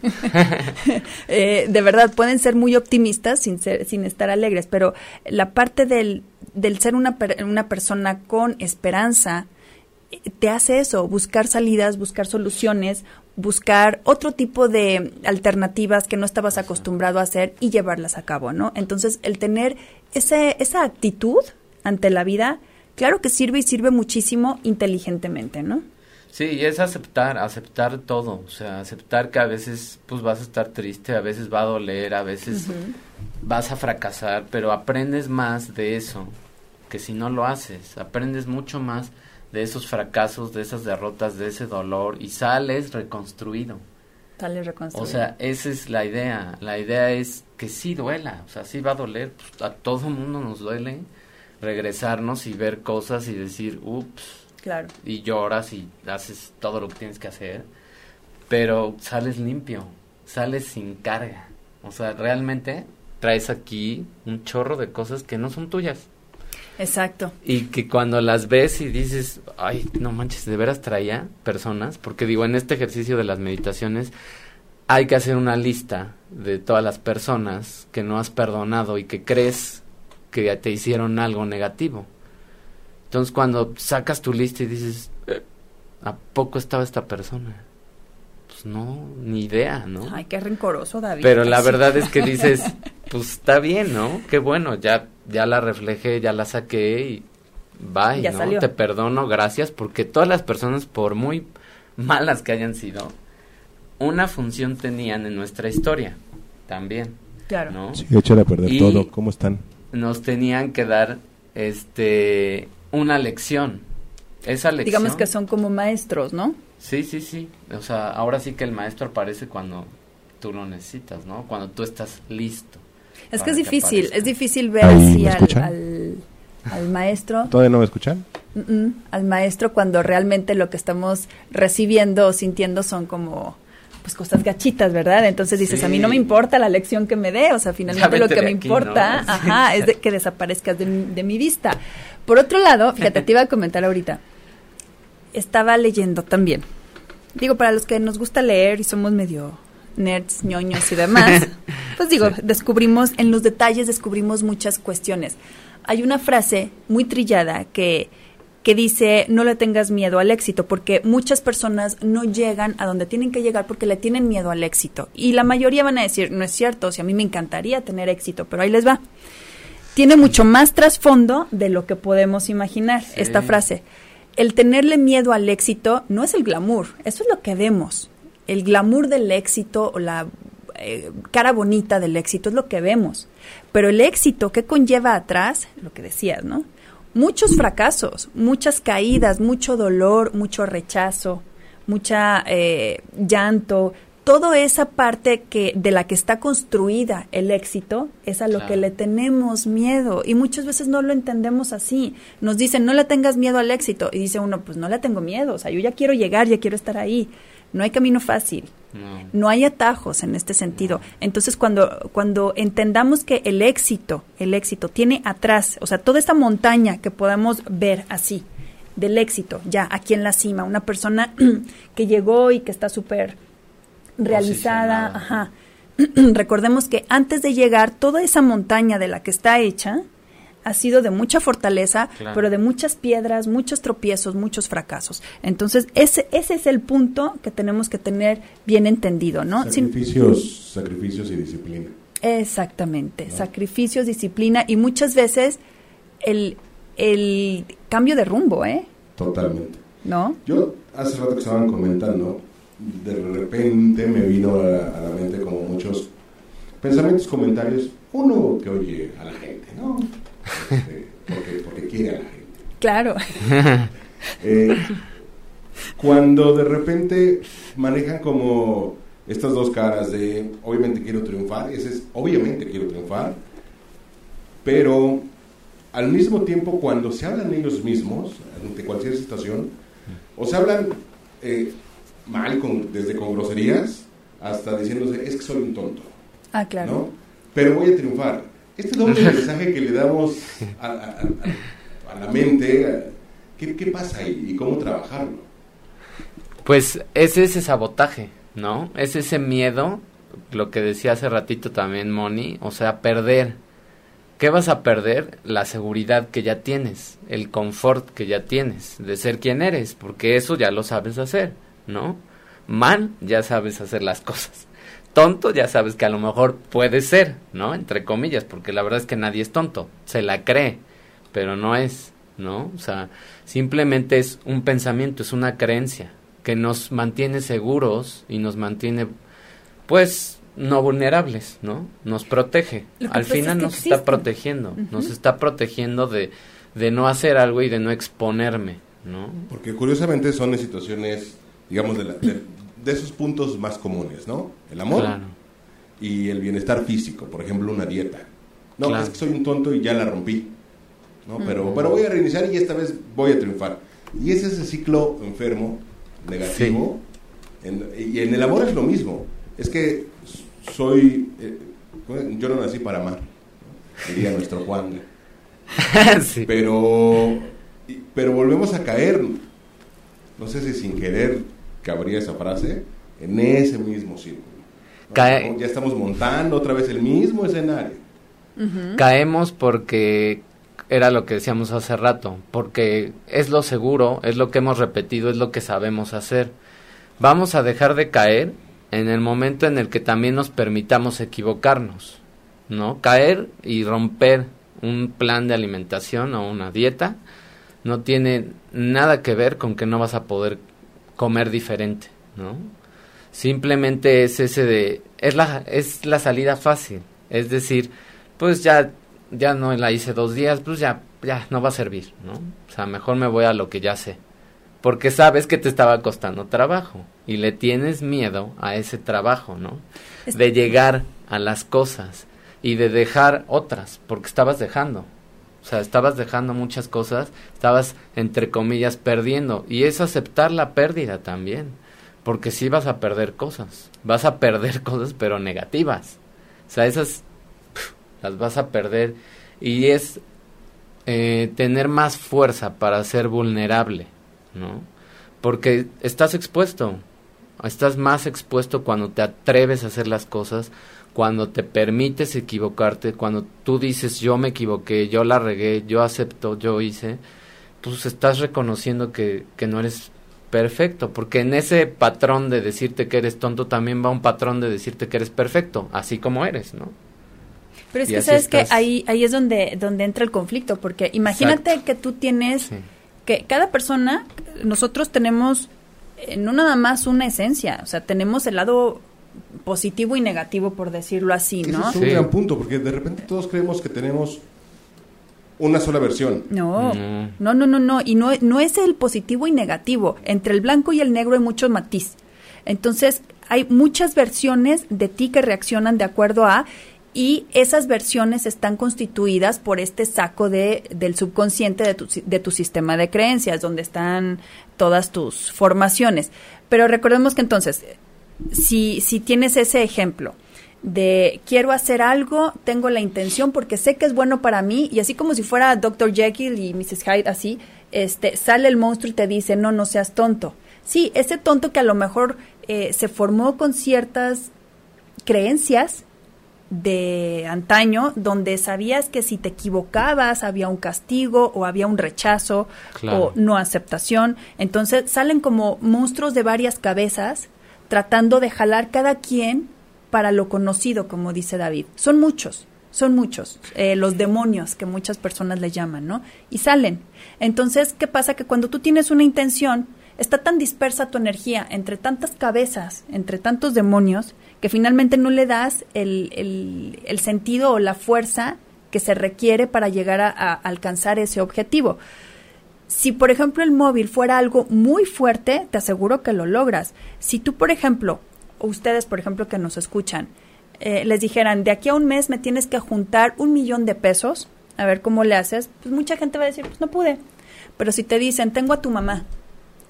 eh, de verdad pueden ser muy optimistas sin ser, sin estar alegres, pero la parte del, del ser una, per- una persona con esperanza te hace eso, buscar salidas, buscar soluciones, buscar otro tipo de alternativas que no estabas acostumbrado a hacer y llevarlas a cabo, ¿no? Entonces, el tener ese, esa actitud ante la vida, claro que sirve y sirve muchísimo inteligentemente, ¿no? Sí, y es aceptar, aceptar todo, o sea, aceptar que a veces pues vas a estar triste, a veces va a doler, a veces vas a fracasar, pero aprendes más de eso que si no lo haces, aprendes mucho más de esos fracasos, de esas derrotas, de ese dolor y sales reconstruido. Tal es reconstruir. O sea, esa es la idea, la idea es que sí duela, o sea, sí va a doler, pues, a todo mundo nos duele regresarnos y ver cosas y decir, ups, claro. y lloras y haces todo lo que tienes que hacer, pero sales limpio, sales sin carga. O sea, realmente traes aquí un chorro de cosas que no son tuyas. Exacto. Y que cuando las ves y dices, ay, no manches, de veras traía personas, porque digo, en este ejercicio de las meditaciones hay que hacer una lista de todas las personas que no has perdonado y que crees que te hicieron algo negativo. Entonces cuando sacas tu lista y dices, "Eh, ¿a poco estaba esta persona? Pues no, ni idea, ¿no? Ay, qué rencoroso, David. Pero la verdad es que dices, pues está bien, ¿no? Qué bueno, ya, ya la reflejé, ya la saqué y bye, Ya ¿no? salió. Te perdono, gracias, porque todas las personas, por muy malas que hayan sido, una función tenían en nuestra historia, también, Claro. ¿no? Sí, échale a perder Y- todo. ¿Cómo están? Nos tenían que dar, este, una lección. Esa lección. Digamos que son como maestros, ¿no? Sí, sí, sí. O sea, ahora sí que el maestro aparece cuando tú lo necesitas, ¿no? Cuando tú estás listo. Es que es difícil, es difícil ver Ahí, así ¿me al, al, al maestro, ¿Todavía no me escuchan? al maestro cuando realmente lo que estamos recibiendo o sintiendo son como pues cosas gachitas, ¿verdad? Entonces dices, a mí no me importa la lección que me dé, o sea, finalmente lo que me aquí, importa, ¿no? ajá, es de que desaparezcas de, mi- de mi vista. Por otro lado, fíjate, te iba a comentar ahorita, estaba leyendo también. Digo, para los que nos gusta leer y somos medio nerds, ñoños y demás, pues digo, descubrimos, en los detalles descubrimos muchas cuestiones. Hay una frase muy trillada que, que dice, no le tengas miedo al éxito, porque muchas personas no llegan a donde tienen que llegar porque le tienen miedo al éxito. Y la mayoría van a decir, no es cierto, si a mí me encantaría tener éxito, pero ahí les va. Tiene mucho más trasfondo de lo que podemos imaginar Sí. esta frase. El tenerle miedo al éxito no es el glamour, eso es lo que vemos. El glamour del éxito o la eh, cara bonita del éxito es lo que vemos. Pero el éxito, ¿qué conlleva atrás? Lo que decías, ¿no? Muchos fracasos, muchas caídas, mucho dolor, mucho rechazo, mucha eh, llanto, toda esa parte que de la que está construida el éxito es a lo Claro. que le tenemos miedo y muchas veces no lo entendemos así. Nos dicen, "No le tengas miedo al éxito." Y dice uno, "Pues no le tengo miedo, o sea, yo ya quiero llegar, ya quiero estar ahí." No hay camino fácil. No. No hay atajos en este sentido. Entonces, cuando, cuando entendamos que el éxito, el éxito tiene atrás, o sea, toda esta montaña que podamos ver así, del éxito, ya aquí en la cima, una persona que llegó y que está súper realizada, ajá. recordemos que antes de llegar, toda esa montaña de la que está hecha ha sido de mucha fortaleza, pero de muchas piedras, muchos tropiezos, muchos fracasos. Entonces, ese, ese es el punto que tenemos que tener bien entendido, ¿no? Sacrificios, sacrificios y disciplina. Exactamente, sacrificios, disciplina y muchas veces el, el cambio de rumbo, ¿eh? Totalmente. ¿No? Yo hace rato que estaban comentando, de repente me vino a, la mente como muchos pensamientos, comentarios, uno que oye a la gente, ¿no? Porque, porque quiere a la gente. Claro. Eh, cuando de repente manejan como estas dos caras de obviamente quiero triunfar, ese es obviamente quiero triunfar, pero al mismo tiempo cuando se hablan ellos mismos ante cualquier situación, o se hablan eh, mal, con, desde con groserías hasta diciéndose es que soy un tonto. Ah, claro. ¿no? Pero voy a triunfar. Este doble mensaje que le damos a, a, la mente, ¿qué, ¿qué pasa ahí y cómo trabajarlo? Pues es ese sabotaje ¿no? Es ese miedo, lo que decía hace ratito también Moni, o sea, perder. ¿Qué vas a perder? La seguridad que ya tienes, el confort que ya tienes de ser quien eres, porque eso ya lo sabes hacer, ¿no? Mal, ya sabes hacer las cosas. Tonto, ya sabes que a lo mejor puede ser, ¿no? Entre comillas, porque la verdad es que nadie es tonto, se la cree, pero no es, ¿no? O sea, simplemente es un pensamiento, es una creencia, que nos mantiene seguros y nos mantiene, pues, no vulnerables, ¿no? Nos protege. Al final nos está protegiendo, nos está protegiendo de, de no hacer algo y de no exponerme, ¿no? Porque curiosamente son en situaciones, digamos, de, de, esos puntos más comunes, ¿no? El amor y el bienestar físico, por ejemplo, una dieta. No, es que soy un tonto y ya la rompí, ¿no? Pero, pero voy a reiniciar y esta vez voy a triunfar. Y es ese ciclo enfermo negativo. y en el amor es lo mismo. Es que soy. Eh, yo no nací para amar, diría nuestro Juan. Pero, pero volvemos a caer, no sé si sin querer cabría esa frase, en ese mismo círculo. Ya estamos montando otra vez el mismo escenario. Caemos porque era lo que decíamos hace rato, porque es lo seguro, es lo que hemos repetido, es lo que sabemos hacer. Vamos a dejar de caer en el momento en el que también nos permitamos equivocarnos, ¿no? Caer y romper un plan de alimentación o una dieta no tiene nada que ver con que no vas a poder comer diferente, ¿no? Simplemente es ese de es la es la salida fácil, es decir, pues ya ya no la hice dos días, pues ya, ya no va a servir, ¿no? O sea, mejor me voy a lo que ya sé. Porque sabes que te estaba costando trabajo y le tienes miedo a ese trabajo, ¿no? De llegar a las cosas y de dejar otras, porque estabas dejando. O sea, estabas dejando muchas cosas, estabas, entre comillas, perdiendo. Y es aceptar la pérdida también, porque sí vas a perder cosas. Vas a perder cosas, pero negativas. O sea, esas las vas a perder y es eh, tener más fuerza para ser vulnerable, ¿no? Porque estás expuesto, estás más expuesto cuando te atreves a hacer las cosas, cuando te permites equivocarte, cuando tú dices yo me equivoqué, yo la regué, yo acepto, yo hice, pues estás reconociendo que, que no eres perfecto, porque en ese patrón de decirte que eres tonto también va un patrón de decirte que eres perfecto, así como eres, ¿no? Pero es que sabes que ahí, ahí es donde, donde entra el conflicto, porque imagínate que tú tienes, que cada persona, nosotros tenemos eh, no nada más una esencia, o sea, tenemos el lado positivo y negativo, por decirlo así, ¿no? es un gran punto, porque de repente todos creemos que tenemos una sola versión. No, no, no, no, no, y no, no es el positivo y negativo. Entre el blanco y el negro hay mucho matiz. Entonces, hay muchas versiones de ti que reaccionan de acuerdo a y esas versiones están constituidas por este saco de, del subconsciente de tu, de tu sistema de creencias, donde están todas tus formaciones. Pero recordemos que entonces, si, si tienes ese ejemplo, de quiero hacer algo, tengo la intención porque sé que es bueno para mí y así como si fuera Dr. Jekyll y Mrs. Hyde así, este sale el monstruo y te dice, "No, no seas tonto." Sí, ese tonto que a lo mejor eh, se formó con ciertas creencias de antaño donde sabías que si te equivocabas había un castigo o había un rechazo o no aceptación. Entonces salen como monstruos de varias cabezas tratando de jalar cada quien para lo conocido, como dice David. Son muchos, son muchos, eh, los demonios que muchas personas le llaman, ¿no? Y salen. Entonces, ¿qué pasa? Que cuando tú tienes una intención, está tan dispersa tu energía entre tantas cabezas, entre tantos demonios, que finalmente no le das el, el, sentido o la fuerza que se requiere para llegar a, a, alcanzar ese objetivo. Si, por ejemplo, el móvil fuera algo muy fuerte, te aseguro que lo logras. Si tú, por ejemplo, ustedes, por ejemplo, que nos escuchan, eh, les dijeran, de aquí a un mes me tienes que juntar un millón de pesos, a ver cómo le haces, pues mucha gente va a decir, pues no pude. Pero si te dicen, tengo a tu mamá,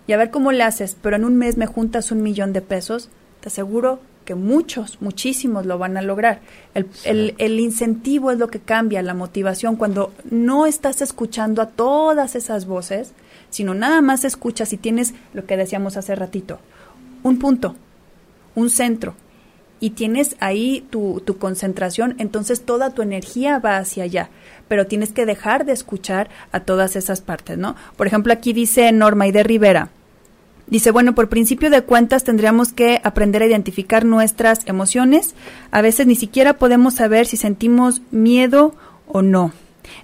y a ver cómo le haces, pero en un mes me juntas un millón de pesos, te aseguro que muchos, muchísimos lo van a lograr. El, el, el, incentivo es lo que cambia, la motivación, cuando no estás escuchando a todas esas voces, sino nada más escuchas y tienes lo que decíamos hace ratito, un punto, un centro, y tienes ahí tu, tu concentración, entonces toda tu energía va hacia allá pero tienes que dejar de escuchar a todas esas partes, ¿no? Por ejemplo, aquí dice Norma y de Rivera, Dice, bueno, por principio de cuentas tendríamos que aprender a identificar nuestras emociones. A veces ni siquiera podemos saber si sentimos miedo o no.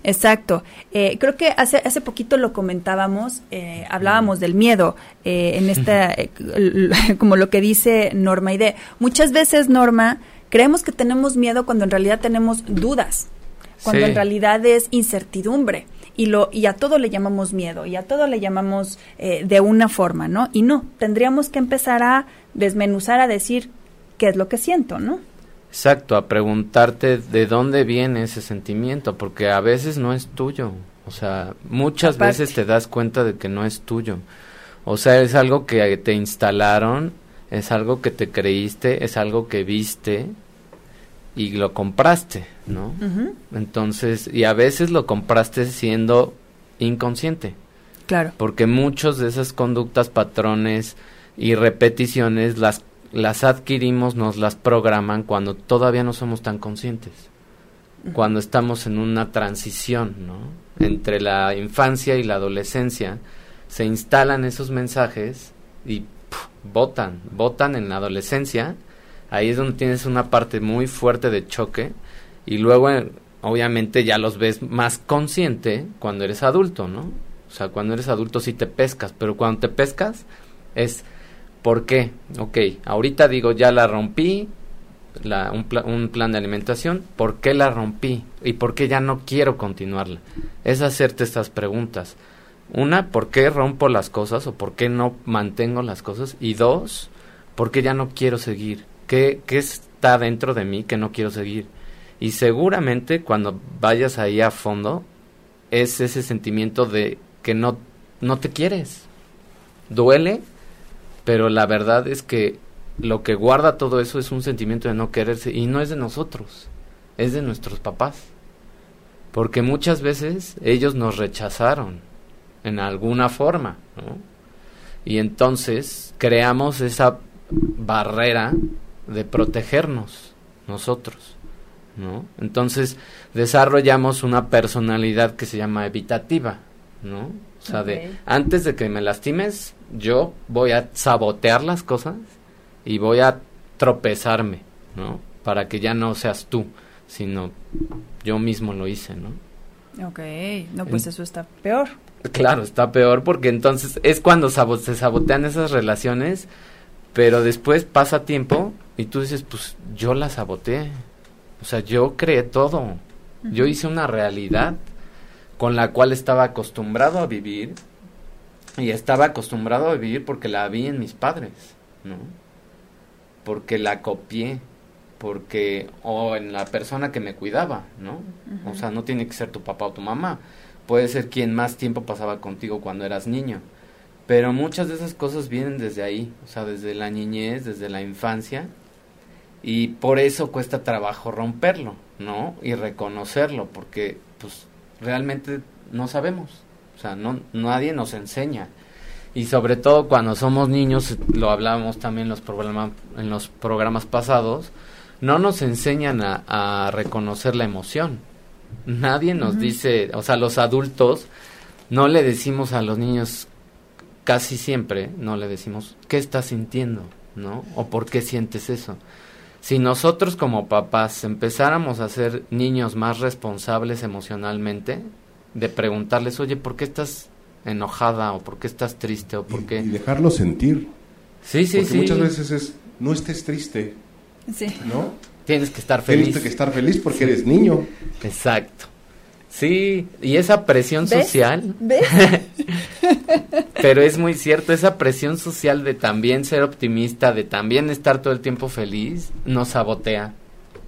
Exacto. Eh, creo que hace, hace poquito lo comentábamos, eh, hablábamos del miedo eh, en esta, como lo que dice Norma Ide. Muchas veces, Norma, creemos que tenemos miedo cuando en realidad tenemos dudas, cuando en realidad es incertidumbre y, lo, y a todo le llamamos miedo y a todo le llamamos eh, de una forma, ¿no? Y no, tendríamos que empezar a desmenuzar, a decir qué es lo que siento, ¿no? Exacto, a preguntarte de dónde viene ese sentimiento, porque a veces no es tuyo. O sea, muchas veces te das cuenta de que no es tuyo. O sea, es algo que te instalaron, es algo que te creíste, es algo que viste y lo compraste, ¿no? Entonces, y a veces lo compraste siendo inconsciente. Claro. Porque muchos de esas conductas, patrones y repeticiones las, las adquirimos, nos las programan cuando todavía no somos tan conscientes. Cuando estamos en una transición, ¿no? Entre la infancia y la adolescencia, se instalan esos mensajes y votan, votan en la adolescencia ahí es donde tienes una parte muy fuerte de choque y luego eh, obviamente ya los ves más consciente cuando eres adulto, ¿no? O sea, cuando eres adulto sí te pescas, pero cuando te pescas es ¿por qué? Ok, ahorita digo ya la rompí, la, un, un, plan de alimentación, ¿por qué la rompí? ¿Y por qué ya no quiero continuarla? Es hacerte estas preguntas. Una, ¿por qué rompo las cosas o por qué no mantengo las cosas? Y dos, ¿por qué ya no quiero seguir? ¿Qué, está dentro de mí que no quiero seguir? Y seguramente cuando vayas ahí a fondo, es ese sentimiento de que no, no te quieres. Duele, pero la verdad es que lo que guarda todo eso es un sentimiento de no quererse y no es de nosotros, es de nuestros papás. Porque muchas veces ellos nos rechazaron en alguna forma. Y entonces creamos esa barrera de protegernos nosotros, ¿no? Entonces desarrollamos una personalidad que se llama evitativa, ¿no? O sea, de antes de que me lastimes, yo voy a sabotear las cosas y voy a tropezarme, ¿no? Para que ya no seas tú, sino yo mismo lo hice, ¿no? Ok, no, pues eso está peor. Claro, está peor porque entonces es cuando se sabotean esas relaciones, pero después pasa tiempo y tú dices, pues yo la saboteé. O sea, yo creé todo. Yo hice una realidad con la cual estaba acostumbrado a vivir y estaba acostumbrado a vivir porque la vi en mis padres, ¿no? Porque la copié, porque o en la persona que me cuidaba, ¿no? O sea, no tiene que ser tu papá o tu mamá, puede ser quien más tiempo pasaba contigo cuando eras niño. Pero muchas de esas cosas vienen desde ahí, o sea, desde la niñez, desde la infancia, y por eso cuesta trabajo romperlo, ¿no? Y reconocerlo, porque pues realmente no sabemos, o sea, no, nadie nos enseña. Y sobre todo cuando somos niños, lo hablábamos también en los, programas, en los programas pasados, no nos enseñan a, reconocer la emoción. Nadie nos dice, o sea, los adultos no le decimos a los niños casi siempre, no le decimos, ¿qué estás sintiendo? ¿No? ¿O por qué sientes eso? Si nosotros como papás empezáramos a ser niños más responsables emocionalmente, de preguntarles, oye, ¿por qué estás enojada o por qué estás triste o por qué... Y dejarlo sentir. Sí, sí, Porque muchas veces es, no estés triste. Sí. ¿No? Tienes que estar feliz. Tienes que estar feliz porque eres niño. Exacto. Sí, y esa presión social. ¿Ves? pero es muy cierto, esa presión social de también ser optimista, de también estar todo el tiempo feliz, nos sabotea.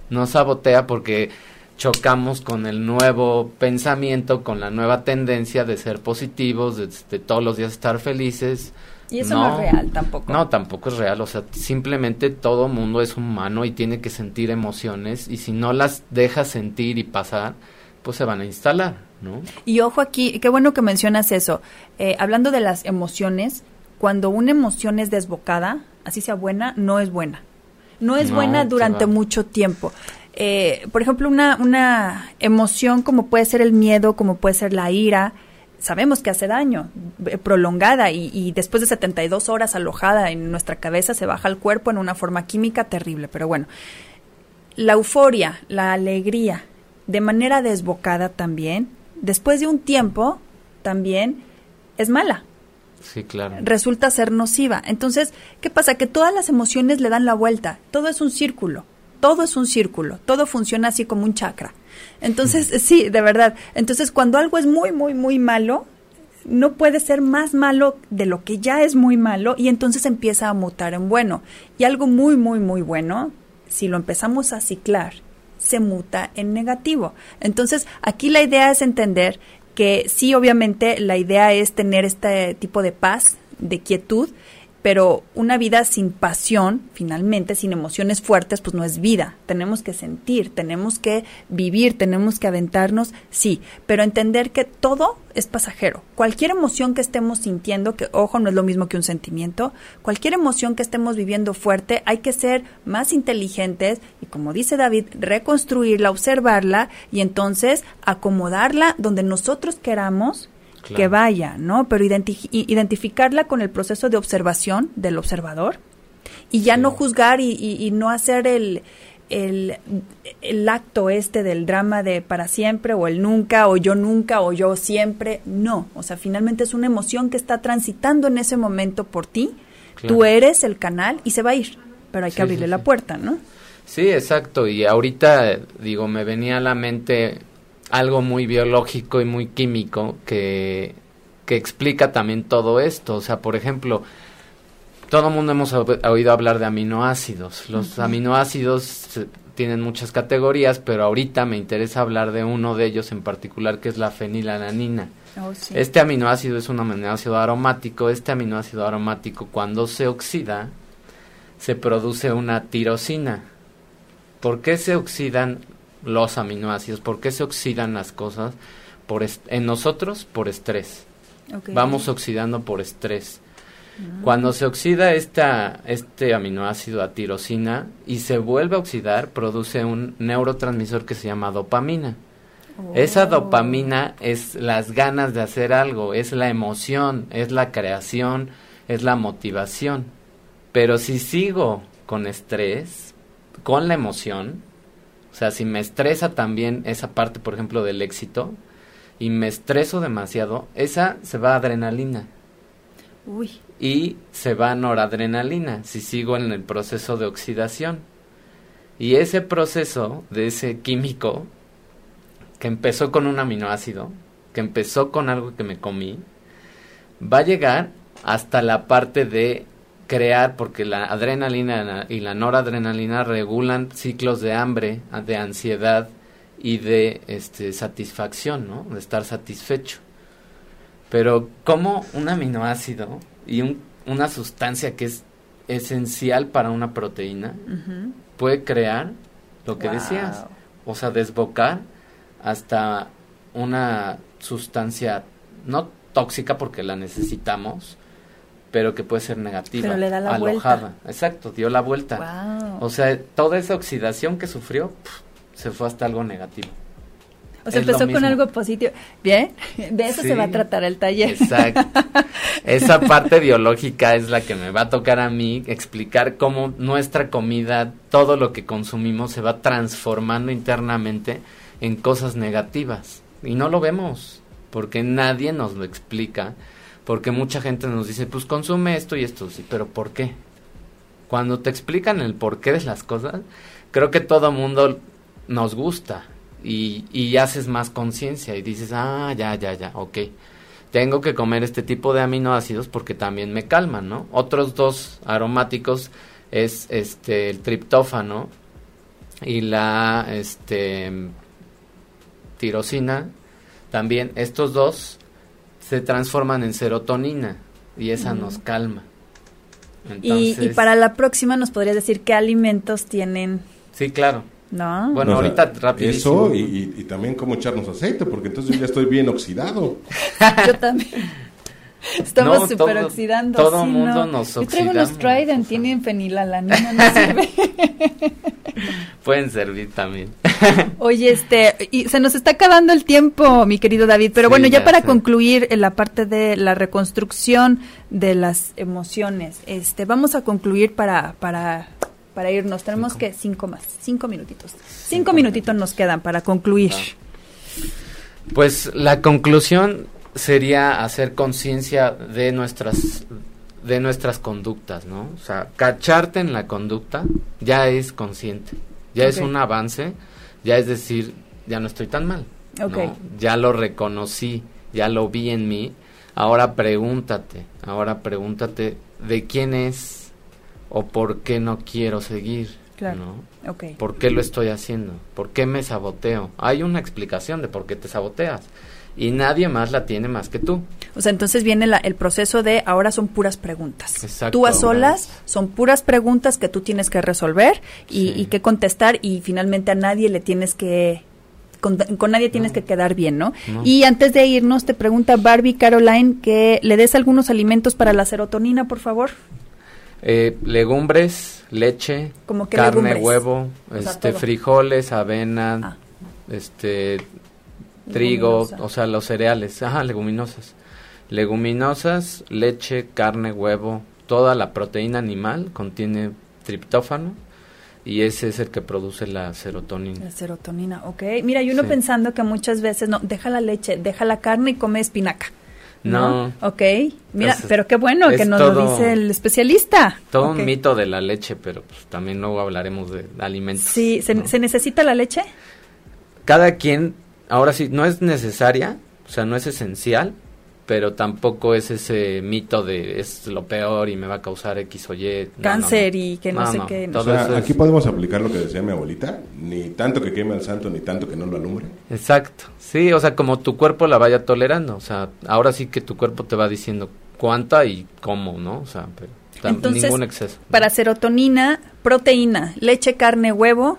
Nos sabotea porque chocamos con el nuevo pensamiento, con la nueva tendencia de ser positivos, de, todos los días estar felices. Y eso no, es real tampoco. No, tampoco es real. O sea, simplemente todo mundo es humano y tiene que sentir emociones y si no las deja sentir y pasar, pues se van a instalar, ¿no? Y ojo aquí, qué bueno que mencionas eso. Eh, hablando de las emociones, cuando una emoción es desbocada, así sea buena, no es buena. No es buena durante mucho tiempo. Eh, por ejemplo, una, una emoción como puede ser el miedo, como puede ser la ira, sabemos que hace daño, eh, prolongada y, y, después de 72 horas alojada en nuestra cabeza se baja al cuerpo en una forma química terrible. Pero bueno, la euforia, la alegría, de manera desbocada también, después de un tiempo, también es mala. Sí, claro. Resulta ser nociva. Entonces, ¿qué pasa? Que todas las emociones le dan la vuelta. Todo es un círculo todo es un círculo, todo funciona así como un chakra. Entonces, sí, de verdad. Entonces, cuando algo es muy, muy, muy malo, no puede ser más malo de lo que ya es muy malo y entonces empieza a mutar en bueno. Y algo muy, muy, muy bueno, si lo empezamos a ciclar, se muta en negativo. Entonces, aquí la idea es entender que sí, obviamente, la idea es tener este tipo de paz, de quietud, pero una vida sin pasión, finalmente, sin emociones fuertes, pues no es vida. Tenemos que sentir, tenemos que vivir, tenemos que aventarnos, sí, pero entender que todo es pasajero. Cualquier emoción que estemos sintiendo, que ojo, no es lo mismo que un sentimiento, cualquier emoción que estemos viviendo fuerte, hay que ser más inteligentes y, como dice David, reconstruirla, observarla y entonces acomodarla donde nosotros queramos que vaya, ¿no? Pero identificarla con el proceso de observación del observador y ya no juzgar y, no hacer el, el, el, acto este del drama de para siempre o el nunca o yo nunca o yo siempre. No, o sea, finalmente es una emoción que está transitando en ese momento por ti. Tú eres el canal y se va a ir, pero hay que abrirle la puerta, ¿no? Sí, exacto. Y ahorita, digo, me venía a la mente algo muy biológico y muy químico que, que explica también todo esto. O sea, por ejemplo, todo el mundo hemos oído hablar de aminoácidos. Los aminoácidos tienen muchas categorías, pero ahorita me interesa hablar de uno de ellos en particular, que es la fenilalanina. Oh, este aminoácido es un aminoácido aromático. Este aminoácido aromático, cuando se oxida, se produce una tirosina. ¿Por qué se oxidan los aminoácidos, por qué se oxidan las cosas por en nosotros por estrés. Vamos oxidando por estrés. Ah. Cuando se oxida esta, este aminoácido a tirosina y se vuelve a oxidar, produce un neurotransmisor que se llama dopamina. Esa oh. dopamina es las ganas de hacer algo, es la emoción, es la creación, es la motivación. Pero si sigo con estrés, con la emoción, o sea, si me estresa también esa parte, por ejemplo, del éxito, y me estreso demasiado, esa se va a adrenalina. Uy. Y se va a noradrenalina si sigo en el proceso de oxidación. Y ese proceso de ese químico, que empezó con un aminoácido, que empezó con algo que me comí, va a llegar hasta la parte de crear, porque la adrenalina y la noradrenalina regulan ciclos de hambre, de ansiedad y de este, satisfacción, ¿no? De estar satisfecho. Pero como un aminoácido y un, una sustancia que es esencial para una proteína puede crear lo que decías, o sea, desbocar hasta una sustancia no tóxica porque la necesitamos, pero que puede ser negativa. Pero le da la alojada. vuelta. Exacto, dio la vuelta. O sea, toda esa oxidación que sufrió se fue hasta algo negativo. O sea, empezó con algo positivo. Bien, de eso se va a tratar el taller. Exacto. Esa parte biológica es la que me va a tocar a mí explicar cómo nuestra comida, todo lo que consumimos se va transformando internamente en cosas negativas. Y no lo vemos, porque nadie nos lo explica, porque mucha gente nos dice, pues consume esto y esto, sí, pero ¿por qué? Cuando te explican el porqué de las cosas, creo que todo mundo nos gusta y, y haces más conciencia y dices, ah, ya, ya, ya, ok. Tengo que comer este tipo de aminoácidos porque también me calman, ¿no? Otros dos aromáticos es este el triptófano y la este tirosina. También estos dos se transforman en serotonina y esa nos calma. y, y, para la próxima nos podrías decir qué alimentos tienen. Sí, claro. No. Bueno, ahorita rapidísimo. Eso y, también cómo echarnos aceite, porque entonces yo ya estoy bien oxidado. yo también. Estamos súper oxidando. Todo el mundo nos oxidamos. Yo traigo unos Trident, tienen fenilalanina, no sirve. Pueden servir también. Oye, este, y se nos está acabando el tiempo, mi querido David, pero bueno, ya, para concluir en la parte de la reconstrucción de las emociones, este, vamos a concluir para, para para irnos. Tenemos que cinco más, cinco minutitos. Cinco, minutitos nos quedan para concluir. Pues la conclusión sería hacer conciencia de nuestras de nuestras conductas, ¿no? O sea, cacharte en la conducta ya es consciente, ya es un avance, ya es decir, ya no estoy tan mal, ya lo reconocí, ya lo vi en mí, ahora pregúntate, ahora pregúntate de quién es o por qué no quiero seguir. Claro. ¿no? ¿Por qué lo estoy haciendo? ¿Por qué me saboteo? Hay una explicación de por qué te saboteas y nadie más la tiene más que tú. O sea, entonces viene el proceso de ahora son puras preguntas. Exacto, tú a solas son puras preguntas que tú tienes que resolver y, que contestar y finalmente a nadie le tienes que con, nadie tienes que quedar bien, ¿no? Y antes de irnos te pregunta Barbie Caroline que le des algunos alimentos para la serotonina, por favor. Eh, legumbres, leche, carne, huevo, este, frijoles, avena, ah. este, trigo, o sea, los cereales, ajá, leguminosas. Leguminosas, leche, carne, huevo, toda la proteína animal contiene triptófano y ese es el que produce la serotonina. La serotonina, ok. Mira, y uno pensando que muchas veces, no, deja la leche, deja la carne y come espinaca. No. Ok. Mira, pero qué bueno que nos lo dice el especialista. Todo un mito de la leche, pero pues, también luego hablaremos de alimentos. Sí, ¿se, ¿se necesita la leche? Cada quien, ahora sí, no es necesaria, o sea, no es esencial, pero tampoco es ese mito de es lo peor y me va a causar X o Y. Cáncer y que no, sé qué. aquí podemos aplicar lo que decía mi abuelita, ni tanto que queme al santo, ni tanto que no lo alumbre. Exacto, sí, o sea, como tu cuerpo la vaya tolerando, o sea, ahora sí que tu cuerpo te va diciendo cuánta y cómo, ¿no? O sea, pero ningún exceso. Para serotonina, proteína, leche, carne, huevo,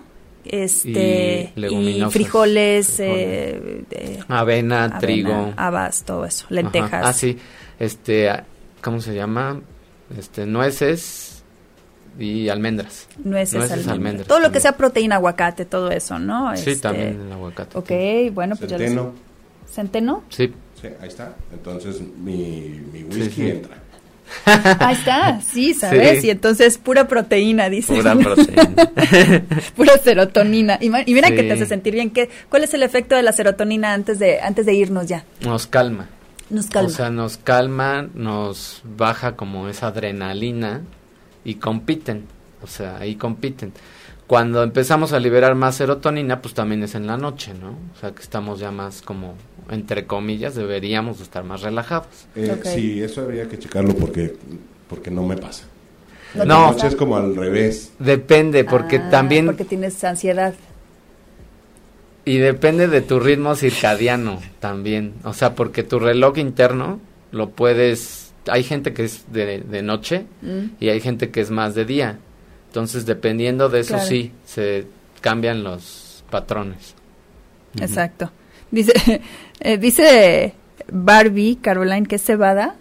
este y, frijoles, eh, avena, trigo, habas, todo eso, lentejas. Ah, sí, este, ¿cómo se llama? Este, nueces y almendras. Nueces, almendras. Todo lo que sea proteína, aguacate, todo eso, ¿no? Sí, este, también el aguacate. Ok, bueno, pues Centeno. ya ¿Centeno? Sí. Sí, ahí está. Entonces mi, mi whisky entra. Ahí está, sí, ¿sabes? Y entonces pura proteína, dice. Pura proteína. pura serotonina. Y, mira que te hace sentir bien. ¿Qué, ¿Cuál es el efecto de la serotonina antes de, antes de irnos ya? Nos calma. Nos calma. O sea, nos calma, nos baja como esa adrenalina y compiten. O sea, ahí compiten. Cuando empezamos a liberar más serotonina, pues también es en la noche, ¿no? O sea, que estamos ya más como entre comillas, deberíamos estar más relajados. Eh, Sí, eso habría que checarlo porque, porque no me pasa. No, noche es como al revés. Depende, porque ah, también... Porque tienes ansiedad. Y depende de tu ritmo circadiano también. O sea, porque tu reloj interno lo puedes... Hay gente que es de, de noche mm. y hay gente que es más de día. Entonces, dependiendo de eso, sí, se cambian los patrones. Exacto. Dice, eh, dice Barbie, Caroline, que es cebada.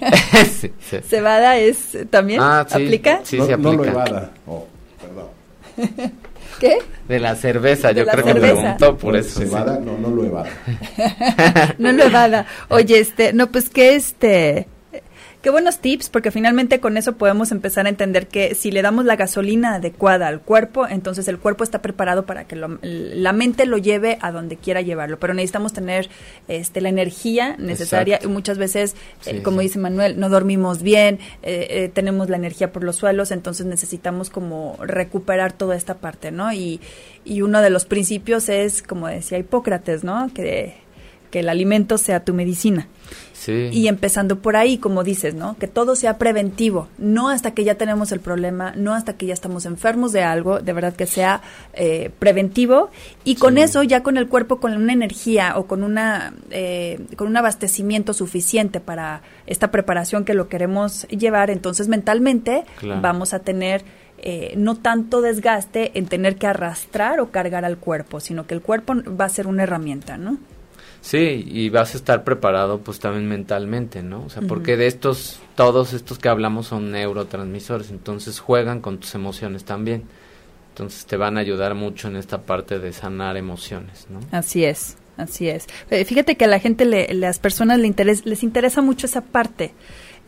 Cebada es también ah, aplica. Sí, sí aplica. Oh, perdón. ¿Qué? De la cerveza, yo creo que preguntó por eso. Cebada, no, no lo evada. no lo evada. Oye, este, no, pues que este, Qué buenos tips, porque finalmente con eso podemos empezar a entender que si le damos la gasolina adecuada al cuerpo, entonces el cuerpo está preparado para que la mente lo lleve a donde quiera llevarlo. Pero necesitamos tener este, la energía necesaria y muchas veces, eh, como dice Manuel, no dormimos bien, eh, eh, tenemos la energía por los suelos, entonces necesitamos como recuperar toda esta parte, ¿no? Y, y uno de los principios es, como decía Hipócrates, ¿no? Que, que el alimento sea tu medicina. Y empezando por ahí, como dices, ¿no? Que todo sea preventivo, no hasta que ya tenemos el problema, no hasta que ya estamos enfermos de algo, de verdad que sea eh, preventivo y con eso ya con el cuerpo con una energía o con una eh, con un abastecimiento suficiente para esta preparación que lo queremos llevar, entonces mentalmente vamos a tener eh, no tanto desgaste en tener que arrastrar o cargar al cuerpo, sino que el cuerpo va a ser una herramienta, ¿no? Sí, y vas a estar preparado pues también mentalmente, ¿no? O sea, porque de estos, todos estos que hablamos son neurotransmisores, entonces juegan con tus emociones también. Entonces te van a ayudar mucho en esta parte de sanar emociones, ¿no? Así es, así es. Eh, fíjate que a la gente, le, las personas le les interesa mucho esa parte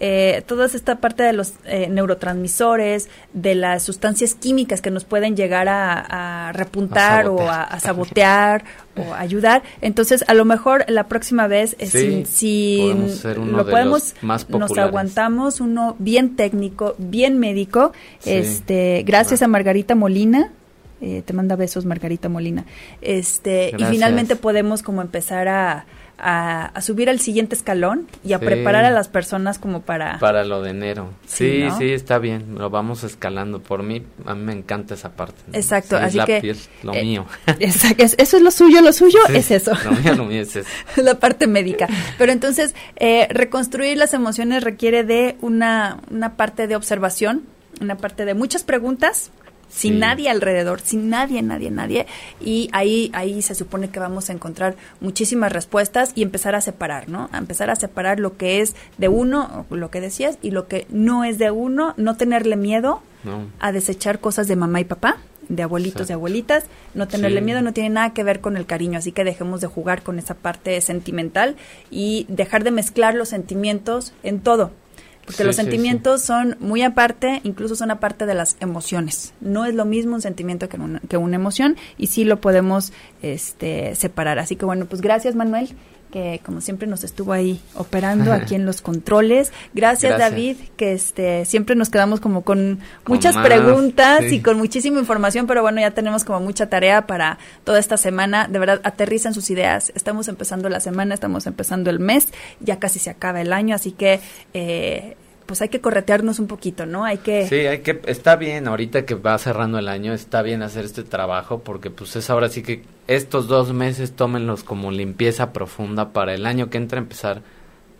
eh, toda esta parte de los eh, neurotransmisores, de las sustancias químicas que nos pueden llegar a, repuntar o a, sabotear o ayudar. Entonces, a lo mejor la próxima vez, eh, si, lo podemos, nos aguantamos uno bien técnico, bien médico. Este, gracias a Margarita Molina. Eh, te manda besos Margarita Molina. Este, y finalmente podemos como empezar a, a, subir al siguiente escalón y a preparar a las personas como para... Para lo de enero. Sí, sí, está bien, lo vamos escalando. Por mí, a mí me encanta esa parte. Exacto, así es que... lo eh, mío. eso es lo suyo, lo suyo es eso. Lo mío, lo mío es eso. la parte médica. Pero entonces, eh, reconstruir las emociones requiere de una, una parte de observación, una parte de muchas preguntas sin nadie alrededor, sin nadie, nadie, nadie. Y ahí, ahí se supone que vamos a encontrar muchísimas respuestas y empezar a separar, ¿no? A empezar a separar lo que es de uno, lo que decías, y lo que no es de uno, no tenerle miedo a desechar cosas de mamá y papá, de abuelitos y abuelitas, no tenerle miedo no tiene nada que ver con el cariño, así que dejemos de jugar con esa parte sentimental y dejar de mezclar los sentimientos en todo, porque los sentimientos son muy aparte, incluso son aparte de las emociones. No es lo mismo un sentimiento que una, que una emoción y sí lo podemos este, separar. Así que bueno, pues gracias Manuel que como siempre nos estuvo ahí operando aquí en los controles. Gracias, David, que este siempre nos quedamos como con, muchas preguntas y con muchísima información, pero bueno, ya tenemos como mucha tarea para toda esta semana. De verdad, aterrizan sus ideas. Estamos empezando la semana, estamos empezando el mes, ya casi se acaba el año, así que eh, pues hay que corretearnos un poquito, ¿no? Hay que... Sí, hay que... Está bien, ahorita que va cerrando el año, está bien hacer este trabajo porque pues es ahora sí que estos dos meses tómenlos como limpieza profunda para el año que entra empezar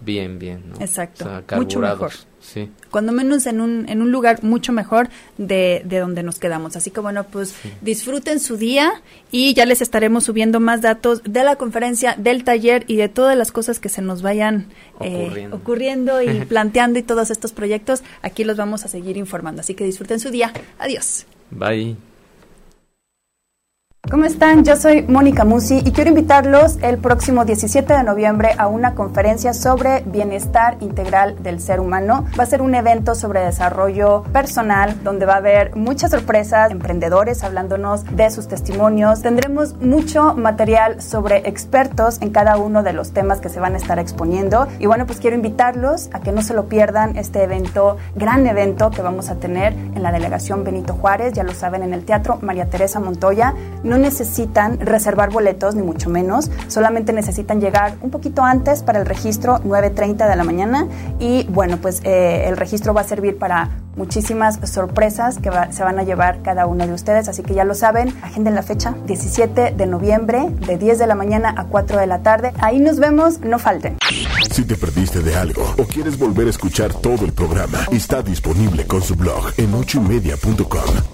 bien, bien, ¿no? Exacto, mucho mejor. Sí. Cuando menos en un, en un lugar mucho mejor de, de donde nos quedamos. Así que bueno, pues disfruten su día y ya les estaremos subiendo más datos de la conferencia, del taller y de todas las cosas que se nos vayan eh, ocurriendo y planteando y todos estos proyectos. Aquí los vamos a seguir informando. Así que disfruten su día. Adiós. Bye. ¿Cómo están? Yo soy Mónica Musi y quiero invitarlos el próximo 17 de noviembre a una conferencia sobre bienestar integral del ser humano. Va a ser un evento sobre desarrollo personal donde va a haber muchas sorpresas, emprendedores hablándonos de sus testimonios. Tendremos mucho material sobre expertos en cada uno de los temas que se van a estar exponiendo. Y bueno, pues quiero invitarlos a que no se lo pierdan este evento, gran evento que vamos a tener en la delegación Benito Juárez, ya lo saben, en el Teatro María Teresa Montoya no necesitan reservar boletos, ni mucho menos, solamente necesitan llegar un poquito antes para el registro, 9.30 de la mañana, y bueno, pues eh, el registro va a servir para muchísimas sorpresas que se van a llevar cada uno de ustedes, así que ya lo saben, agenden la fecha, 17 de noviembre, de 10 de la mañana a 4 de la tarde, ahí nos vemos, no falten. Si te perdiste de algo o quieres volver a escuchar todo el programa, está disponible con su blog en ochoymedia.com